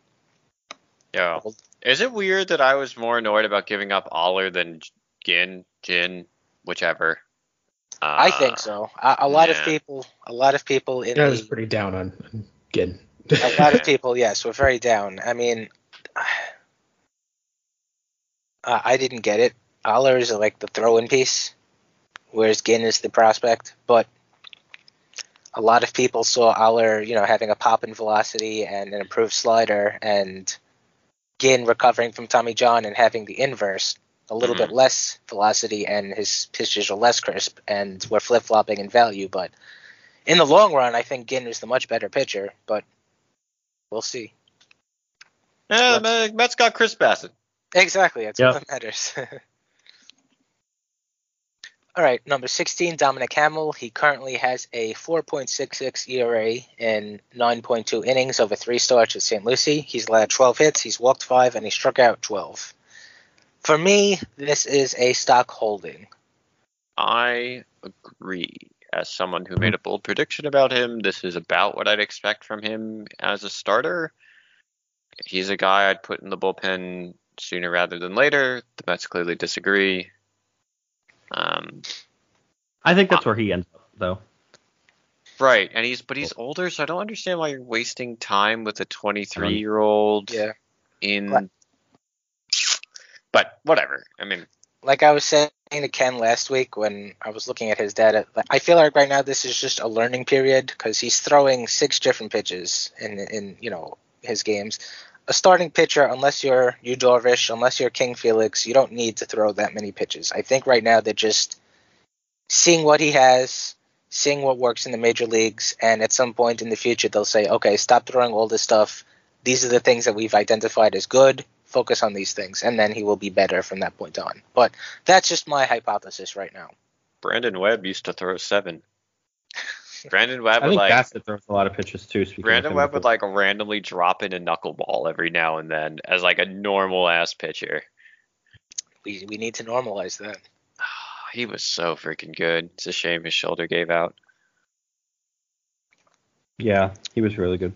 Yeah. Is it weird that I was more annoyed about giving up Oller than Gin, Jin, whichever? Uh, I think so. A, a lot of people, a lot of people in I was the, pretty down on, on Ginn. a lot of [LAUGHS] people, yes, were very down. I mean, uh, I didn't get it. Oller is like the throw-in piece, whereas Ginn is the prospect. But a lot of people saw Oller, you know, having a pop in velocity and an improved slider, and Ginn recovering from Tommy John and having the inverse, a little Mhm. bit less velocity, and his pitches are less crisp, and we're flip-flopping in value. But in the long run, I think Ginn is the much better pitcher. But we'll see. Yeah, the Mets got Chris Bassitt. Exactly. That's Yep. what that matters. [LAUGHS] All right, number 16, Dominic Hamel. He currently has a 4.66 ERA in 9.2 innings over three starts at St. Lucie. He's allowed 12 hits, he's walked five, and he struck out 12. For me, this is a stock holding. I agree. As someone who made a bold prediction about him, this is about what I'd expect from him as a starter. He's a guy I'd put in the bullpen sooner rather than later. The Mets clearly disagree. Um, I think that's where he ends up, though. right, and he's but he's older, so I don't understand why you're wasting time with a 23 year old Yeah. in. Right. But whatever. I mean, Like I was saying to Ken last week when I was looking at his data, I feel like right now this is just a learning period because he's throwing six different pitches in in you know his games. A starting pitcher, unless you're Yu Darvish, unless you're King Felix, you don't need to throw that many pitches. I think right now they're just seeing what he has, seeing what works in the major leagues, and at some point in the future they'll say, okay, stop throwing all this stuff. These are the things that we've identified as good. Focus on these things, and then he will be better from that point on. But that's just my hypothesis right now. Brandon Webb used to throw seven. Brandon Webb I would think like Bassitt throws a lot of pitches too. Brandon Webb would before. like randomly drop in a knuckleball every now and then as like a normal ass pitcher. We we need to normalize that. [SIGHS] He was so freaking good. It's a shame his shoulder gave out. Yeah, he was really good.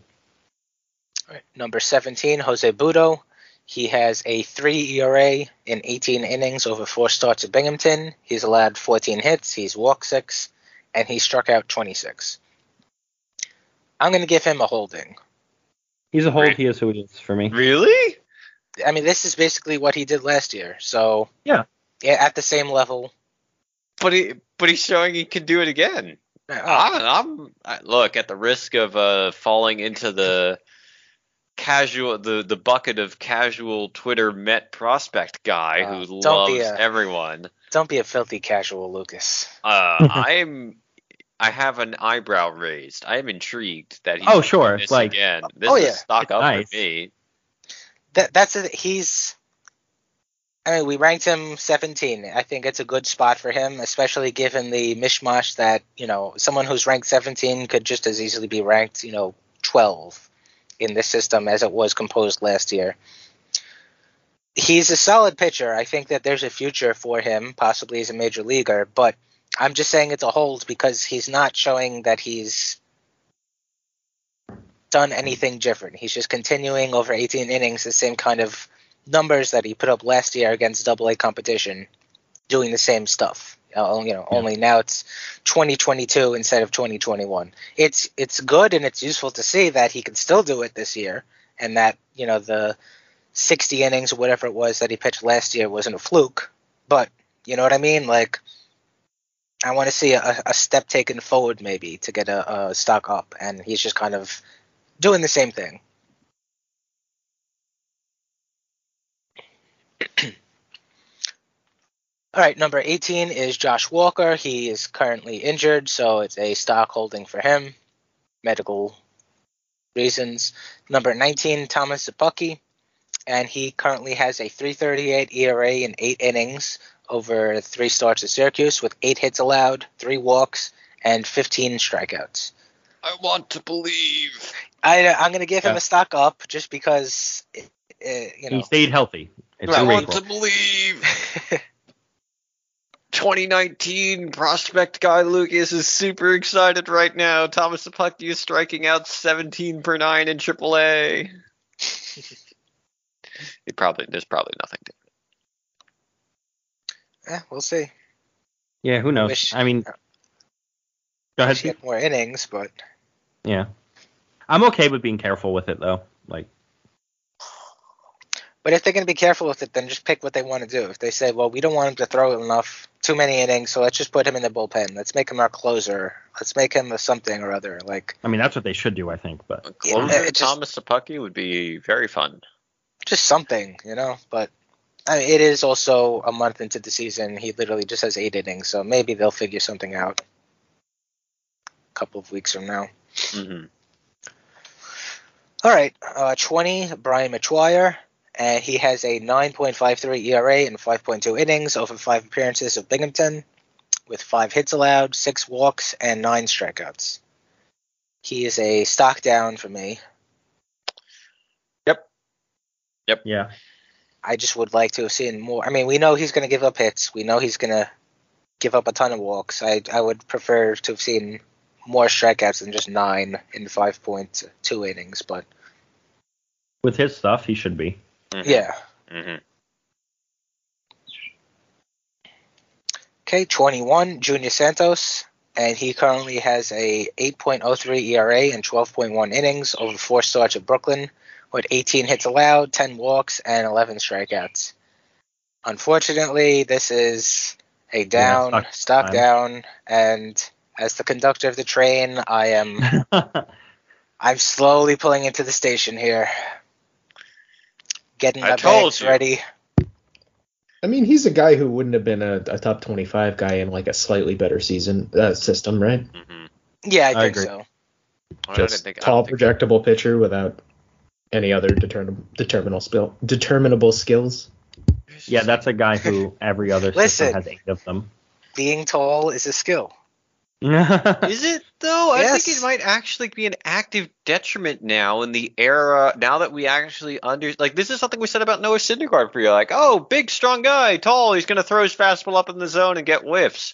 All right, number 17, Jose Butto. He has a 3 ERA in 18 innings over four starts at Binghamton. He's allowed 14 hits, he's walked 6, and he struck out 26. I'm going to give him a holding. He's a hold. Great. He is who he is for me. Really? I mean, this is basically what he did last year. So, Yeah. yeah at the same level. But he but he's showing he can do it again. Uh, I, I'm I, look at the risk of uh falling into the casual the the bucket of casual Twitter Met prospect guy Uh, who don't loves be a- everyone. Don't be a filthy casual, Lucas. Uh, [LAUGHS] I'm I have an eyebrow raised. I am intrigued that he's Oh, doing sure, this like- again. This Oh, is yeah. stock It's up nice. for me. That that's a, he's. I mean, we ranked him 17. I think it's a good spot for him, especially given the mishmash that you know someone who's ranked 17 could just as easily be ranked, you know, 12 in this system as it was composed last year. He's a solid pitcher. I think that there's a future for him, possibly as a major leaguer. But I'm just saying it's a hold because he's not showing that he's done anything different. He's just continuing over 18 innings the same kind of numbers that he put up last year against Double A competition, doing the same stuff. Uh, you know, only now it's 2022 instead of 2021. It's it's good and it's useful to see that he can still do it this year, and that you know the 60 innings or whatever it was that he pitched last year wasn't a fluke. But you know what I mean? Like, I want to see a, a step taken forward maybe to get a, a stock up, and he's just kind of doing the same thing. [CLEARS THROAT] All right, number 18 is Josh Walker. He is currently injured, so it's a stock holding for him, medical reasons. Number 19, Thomas Szapucki, and he currently has a 338 ERA in eight innings over three starts at Syracuse with eight hits allowed, three walks, and 15 strikeouts. I want to believe. I, I'm going to give him a stock up just because, it, it, you know. He stayed healthy. It's I a want to believe. [LAUGHS] 2019 prospect guy Lucas is super excited right now. Thomas Szapucki is striking out 17 per nine in AAA. [LAUGHS] It probably there's probably nothing to Eh, we'll see. Yeah, who knows? Wish- I mean, go ahead. Wish he had more innings, but Yeah, I'm okay with being careful with it though. Like, but if they're going to be careful with it, then just pick what they want to do. If they say, well, we don't want him to throw enough, too many innings, so let's just put him in the bullpen. Let's make him our closer. Let's make him a something or other. Like I mean, that's what they should do, I think. But A Yeah, closer it just- Thomas Szapucki would be very fun. just something, you know. But I mean, it is also a month into the season. He literally just has eight innings, so maybe they'll figure something out. A couple of weeks from now. hmm All right, uh, 20, Brian McGuire, and he has a 9.53 ERA in 5.2 innings over five appearances of Binghamton, with five hits allowed, six walks, and nine strikeouts. He is a stock down for me. Yep. Yep. Yeah, I just would like to have seen more. I mean, we know he's going to give up hits. We know he's going to give up a ton of walks. I I would prefer to have seen more strikeouts than just nine in 5.2 innings. But with his stuff, he should be. yeah. hmm Okay, 21, Junior Santos, and he currently has a 8.03 ERA and 12.1 innings over four starts at Brooklyn, with 18 hits allowed, 10 walks, and 11 strikeouts. Unfortunately, this is a down, stock stock time. down, and as the conductor of the train, I am [LAUGHS] I'm slowly pulling into the station here, getting I my bags you. ready. I mean, he's a guy who wouldn't have been a, a top 25 guy in like a slightly better season uh, system, right? hmm Yeah, I I think agree. so. I didn't Just think, I tall, don't think projectable pitcher without any other determin- determinable skill, determinable skills. yeah, that's a guy who [LAUGHS] every other Listen. system has eight of them. Being tall is a skill. [LAUGHS] Is it though? I think it might actually be an active detriment now in the era. Now that we actually under like this is something we said about Noah Syndergaard for you. Like, oh, big, strong guy, tall. He's gonna throw his fastball up in the zone and get whiffs.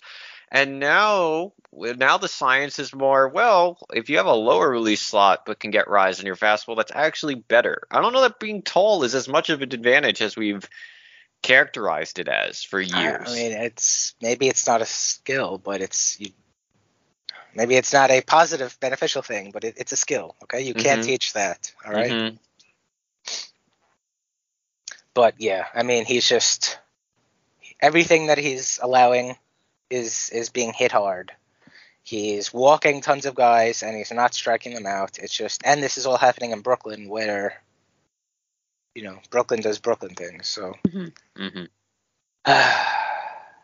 And now, now the science is more well. If you have a lower release slot but can get rise in your fastball, that's actually better. I don't know that being tall is as much of an advantage as we've characterized it as for years. I mean, it's maybe it's not a skill, but it's you, maybe it's not a positive, beneficial thing, but it, it's a skill. Okay, you can't Mhm. teach that. All right? Mhm. but yeah, I mean, he's just everything that he's allowing is is being hit hard. He's walking tons of guys and he's not striking them out. It's just, and this is all happening in Brooklyn, where you know Brooklyn does Brooklyn things. So Mhm. [SIGHS]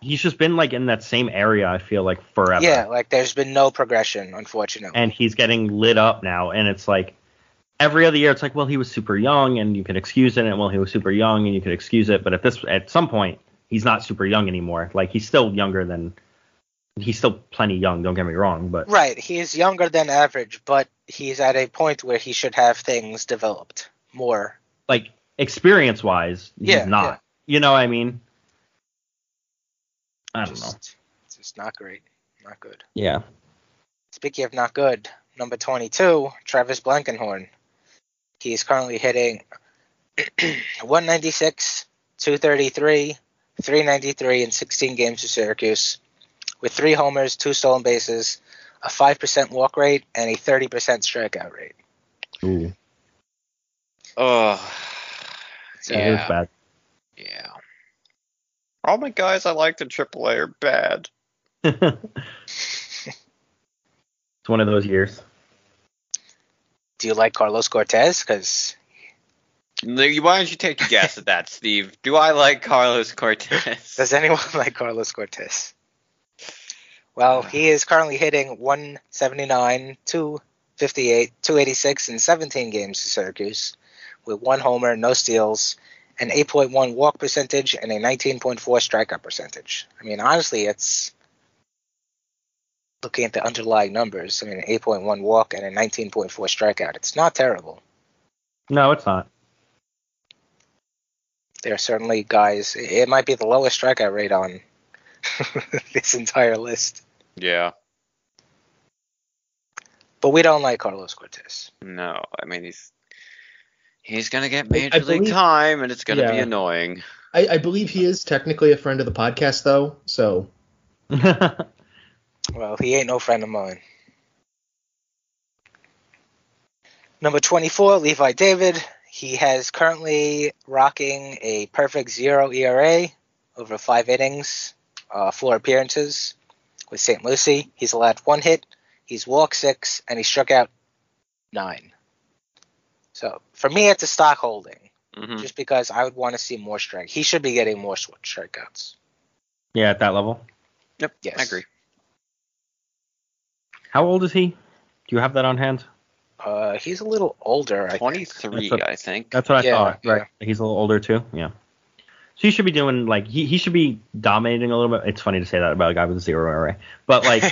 He's just been like in that same area. I feel like forever. yeah, like there's been no progression, unfortunately. and he's getting lit up now and it's like every other year it's like well he was super young and you can excuse it and well he was super young and you could excuse it but at this at some point he's not super young anymore like he's still younger than he's still plenty young don't get me wrong but Right, he's younger than average, but he's at a point where he should have things developed more. like experience wise he's Yeah, not yeah. you know what i mean i don't know it's just not great, not good. yeah Speaking of not good, number 22, Travis Blankenhorn. He's currently hitting [CLEARS THROAT] 196, 233, 393 in 16 games for Syracuse, with three homers, two stolen bases, a 5% walk rate, and a 30% strikeout rate. Ooh, Oh, So, it was yeah, bad. yeah. All my guys I liked in AAA are bad. [LAUGHS] [LAUGHS] it's one of those years. Do you like Carlos Cortes? Because Why don't you take a guess at that, Steve? Do I like Carlos Cortes? does anyone [LAUGHS] like Carlos Cortes? Well, he is currently hitting 179, 258, 286 in 17 games for Syracuse, with one homer, no steals, an 8.1 walk percentage, and a 19.4 strikeout percentage. I mean, honestly, it's looking at the underlying numbers. I mean, an 8.1 walk and a 19.4 strikeout. It's not terrible. No, it's not. There are certainly guys. It might be the lowest strikeout rate on [LAUGHS] this entire list. Yeah. But we don't like Carlos Cortes. No, I mean he's he's gonna get major I league believe- time, and it's gonna be annoying. I, I believe he is technically a friend of the podcast, though. So [LAUGHS] Well, he ain't no friend of mine. Number 24, Levi David. He has currently rocking a perfect zero ERA over five innings, uh, four appearances with St. Lucie. He's allowed one hit, he's walked six, and he struck out nine. So for me, it's a stock holding, hmm just because I would want to see more strike. He should be getting more sw- strikeouts. yeah, at that level. Yep, Yes. I agree. How old is he? Do you have that on hand? Uh, he's a little older. I. Twenty-three, what- I think. That's what I Yeah, thought. yeah. He's a little older too. Yeah. So he should be doing like he, he should be dominating a little bit. It's funny to say that about a guy with a zero ERA, but like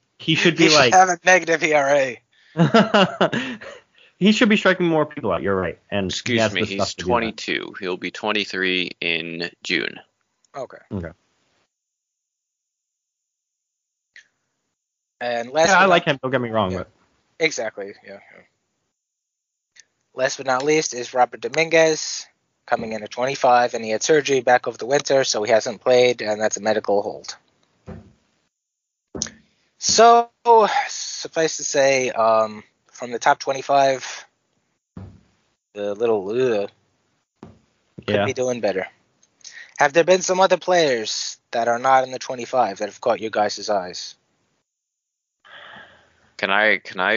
[LAUGHS] he should he be should like have a negative ERA. [LAUGHS] he should be striking more people out. You're right. And Excuse has me, he's stuff to do that. 22. He'll be 23 in June. Okay. Okay. And last, Yeah, but I not- like him. Don't get me wrong, Yeah. but Exactly. Yeah. yeah. Last but not least is Robert Dominguez, coming in at 25, and he had surgery back over the winter, so he hasn't played, and that's a medical hold. So, suffice to say, um, from the top 25, the little uh, could yeah. be doing better. Have there been some other players that are not in the 25 that have caught your guys' eyes? Can I? Can I?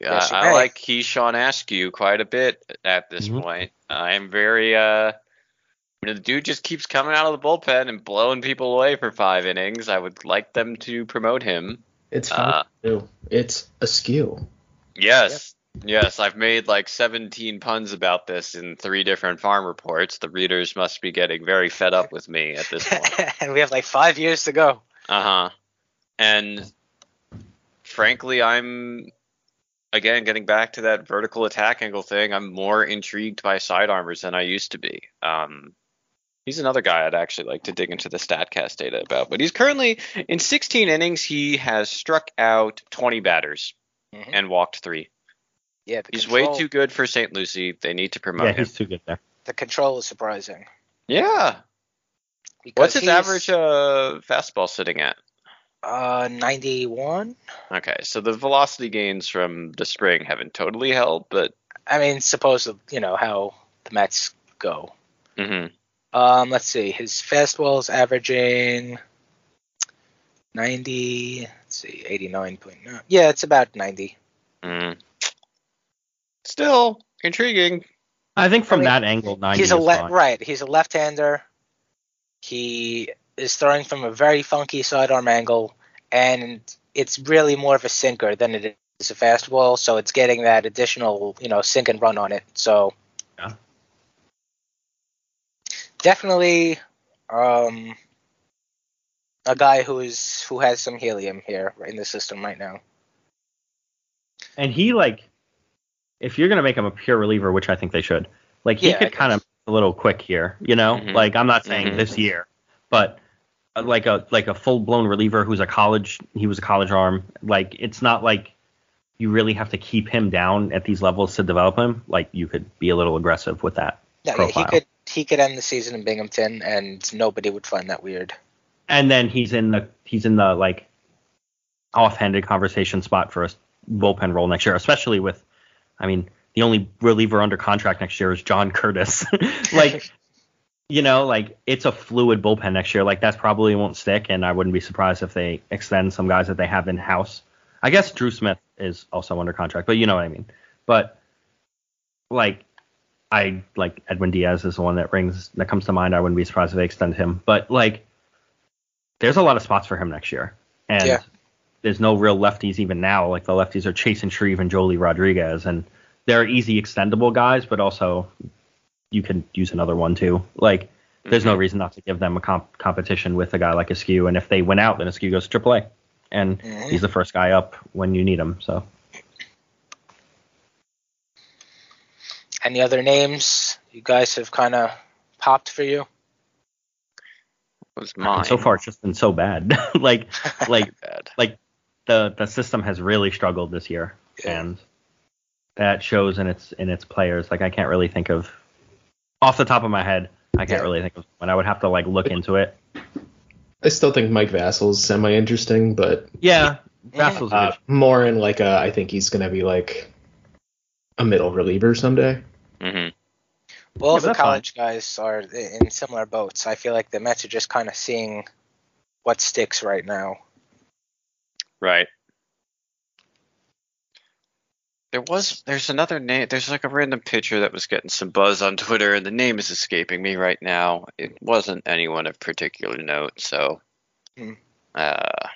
Yes, uh, you I like Keyshawn Askew quite a bit at this Mhm. point. I am very. uh when the dude just keeps coming out of the bullpen and blowing people away for five innings, I would like them to promote him. it's fun Uh. It's askew. Yes. Yes, I've made like 17 puns about this in three different farm reports. The readers must be getting very fed up with me at this point. [LAUGHS] and we have like five years to go. Uh huh. And frankly, I'm again getting back to that vertical attack angle thing. I'm more intrigued by sidearmers than I used to be. Um, he's another guy I'd actually like to dig into the Statcast data about. But he's currently in 16 innings. He has struck out 20 batters Mhm. and walked three. Yeah, He's control, way too good for St. Lucie. They need to promote Yeah, him. he's too good there. The control is surprising. Yeah. Because What's his he's, average uh, fastball sitting at? Uh, 91. Okay, so the velocity gains from the spring haven't totally held, but I mean, suppose you know how the Mets go. mhm. Um, let's see. His fastball is averaging 90. Let's see, 89.9. Yeah, it's about 90. Mm. Still intriguing. I think from I mean, that angle, 90 he's a is le- fine. right. He's a left-hander. He is throwing from a very funky sidearm angle, and it's really more of a sinker than it is a fastball. So it's getting that additional, you know, sink and run on it. So Yeah. definitely, um, a guy who is who has some helium here in the system right now. And he like, if you're gonna make him a pure reliever, which I think they should, like he Yeah, could kind of a little quick here, you know. Mhm. Like I'm not saying Mhm. this year, but like a like a full blown reliever who's a college, he was a college arm. Like it's not like you really have to keep him down at these levels to develop him, like you could be a little aggressive with that Yeah, yeah, profile. he could he could end the season in Binghamton, and nobody would find that weird. and then he's in the he's in the like offhanded conversation spot for a bullpen role next year, especially with, I mean, the only reliever under contract next year is John Curtiss. [LAUGHS] like, you know, like it's a fluid bullpen next year. Like that's probably won't stick, and I wouldn't be surprised if they extend some guys that they have in house. I guess Drew Smith is also under contract, but you know what I mean. But like, I like Edwin Diaz is the one that rings that comes to mind. I wouldn't be surprised if they extend him. But like, there's a lot of spots for him next year, and Yeah. there's no real lefties even now. Like the lefties are Chasen Shreve and Joely Rodriguez, and they're easy extendable guys, but also you can use another one too. Like there's no reason not to give them a comp- competition with a guy like Askew, and if they win out, then Askew goes to AAA, and Mhm. he's the first guy up when you need him. So Any other names you guys have kind of popped for you? was mine. so far it's just been so bad. [LAUGHS] like [LAUGHS] like [LAUGHS] bad. like the the system has really struggled this year, Yeah. and that shows in its in its players. Like I can't really think of off the top of my head. I can't Yeah. really think of when I would have to like look into it. I still think Mike Vasil's semi interesting, but Yeah, Vasil's uh, more in like a I think he's gonna be like a middle reliever someday. Mm hmm Well, Yeah, the that's fine. college guys are in similar boats. I feel like the Mets are just kind of seeing what sticks right now. Right. There was there's another name there's like a random pitcher that was getting some buzz on Twitter and the name is escaping me right now. It wasn't anyone of particular note, so Hmm. uh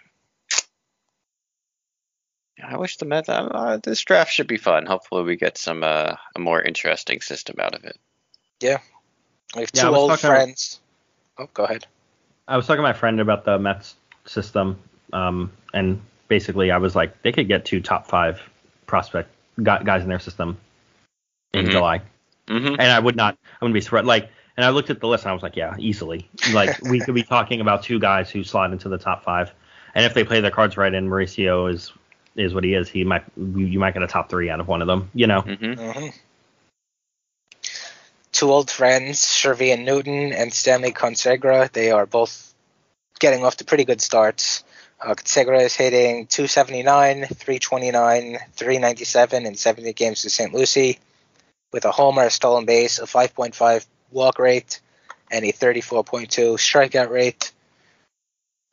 I wish the Mets uh, uh, this draft should be fun. Hopefully we get some uh, a more interesting system out of it. Yeah, we have two I was old talking- friends. Oh, go ahead. I was talking to my friend about the Mets system, um, and basically I was like, they could get two top five prospect gu- guys in their system in Mhm. July, Mhm. and I would not, I wouldn't be surprised. Like, and I looked at the list and I was like, yeah, easily. Like [LAUGHS] we could be talking about two guys who slot into the top five, and if they play their cards right, and Mauricio is is what he is, he might you you might get a top three out of one of them. You know, Mhm. hmm Two old friends, Shervyen Newton and Stanley Consuegra. They are both getting off to pretty good starts. Uh, is hitting 279, 329, 397 in 70 games with St. Lucie, with a homer, a stolen base, a 5.5 walk rate, and a 34.2 strikeout rate.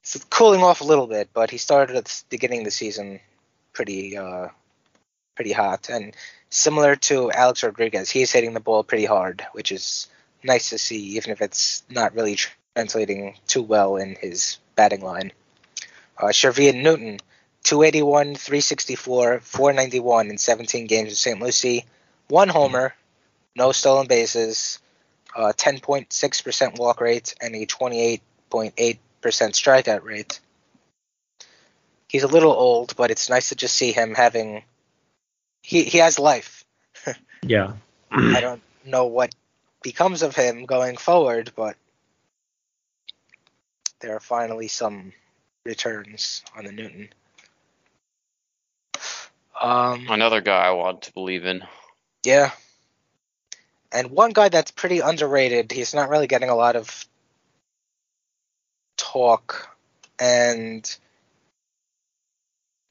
It's cooling off a little bit, but he started at the beginning of the season pretty uh, pretty hot. And similar to Alex Rodriguez, he's hitting the ball pretty hard, which is nice to see, even if it's not really translating too well in his batting line. Uh, Shervyen Newton, 281, 364, 491 in 17 games with St. Lucie, one homer, no stolen bases, uh, 10.6% walk rate, and a 28.8% strikeout rate. He's a little old, but it's nice to just see him having. He he has life. [LAUGHS] yeah. I don't know what becomes of him going forward, but there are finally some returns on the Newton. Um, Another guy I want to believe in. yeah. And one guy that's pretty underrated, he's not really getting a lot of talk, and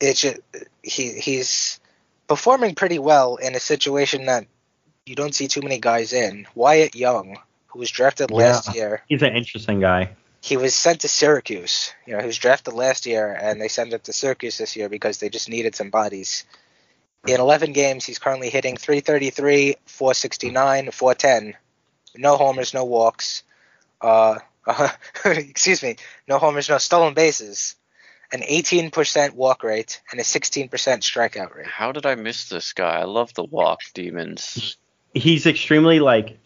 it's just, he he's performing pretty well in a situation that you don't see too many guys in. Wyatt Young, who was drafted last year, He's an interesting guy. He was sent to Syracuse. You know, he was drafted last year, and they sent him to Syracuse this year because they just needed some bodies. In 11 games, he's currently hitting 333, 469, 410. No homers, no walks. [LAUGHS] Uh, excuse me, no homers, no stolen bases. An 18% walk rate and a 16% strikeout rate. How did I miss this guy? I love the walk demons. he's extremely like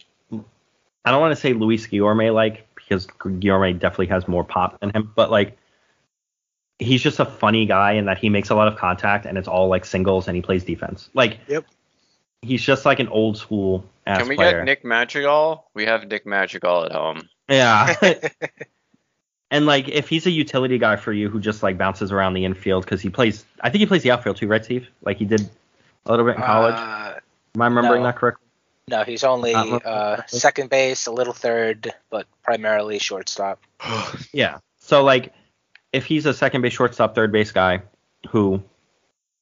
I don't want to say Luis Guillorme like because Guillorme definitely has more pop than him, but like he's just a funny guy in that he makes a lot of contact and it's all like singles and he plays defense. Like Yep. he's just like an old school ass Can we player. get Nick Madrigal? We have Nick Madrigal at home. Yeah. [LAUGHS] [LAUGHS] And like if he's a utility guy for you who just like bounces around the infield because he plays, I think he plays the outfield too, right, Steve? Like he did a little bit in college. Uh, Am I remembering no. that correctly? No, he's only Uh, uh, second base, a little third, but primarily shortstop. [SIGHS] Yeah. So like, if he's a second base, shortstop, third base guy who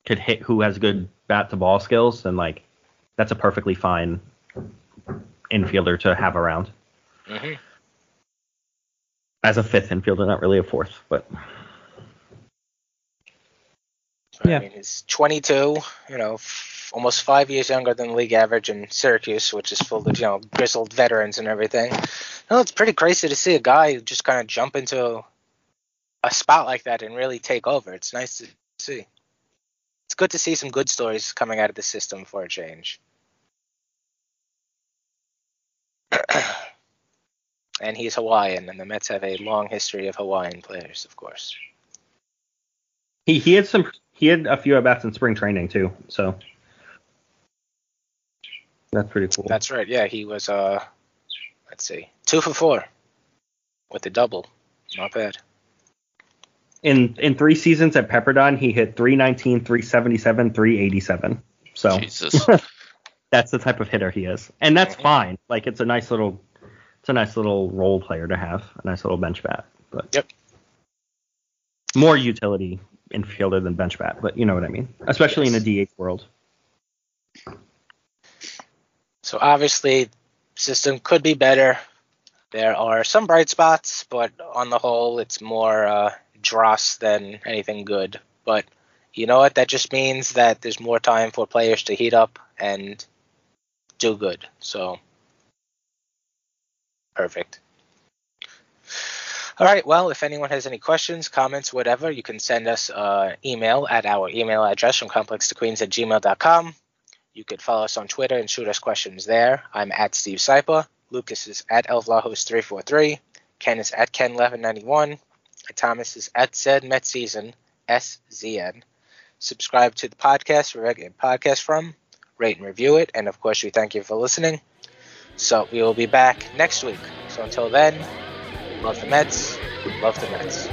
could hit, who has good bat to ball skills, then like, that's a perfectly fine infielder to have around hmm as a fifth infielder, not really a fourth, but So, Yeah. I mean, he's 22, you know, f- almost five years younger than the league average in Syracuse, which is full of, you know, grizzled veterans and everything. No, it's pretty crazy to see a guy just kind of jump into a spot like that and really take over. It's nice to see. It's good to see some good stories coming out of the system for a change. [CLEARS THROAT] and he's Hawaiian, and the Mets have a long history of Hawaiian players, of course. he he had some he had a few at bats in spring training too, so that's pretty cool. That's right. Yeah, he was. Uh, let's see, two for four with a double. Not bad. in in three seasons at Pepperdine, he hit 319, 377, 387. So Jesus. [LAUGHS] that's the type of hitter he is, and that's fine. Like it's a nice little, it's a nice little role player to have, a nice little bench bat. But Yep. more utility infielder than bench bat, but you know what I mean, especially in a DH world. So obviously, system could be better. There are some bright spots, but on the whole, it's more uh, dross than anything good. But you know what? That just means that there's more time for players to heat up and do good. So perfect. All right. Well, if anyone has any questions, comments, whatever, you can send us an email at our email address from complextoqueens at gmail.com. You could follow us on Twitter and shoot us questions there. I'm at Steve Sypa. Lucas is at elvlahos343. Ken is at Ken1191. Thomas is at Zed Met Season, SZN. Subscribe to the podcast wherever you get podcast from. Rate and review it. And of course, we thank you for listening. So we will be back next week. So until then, love the Mets. Love the Mets.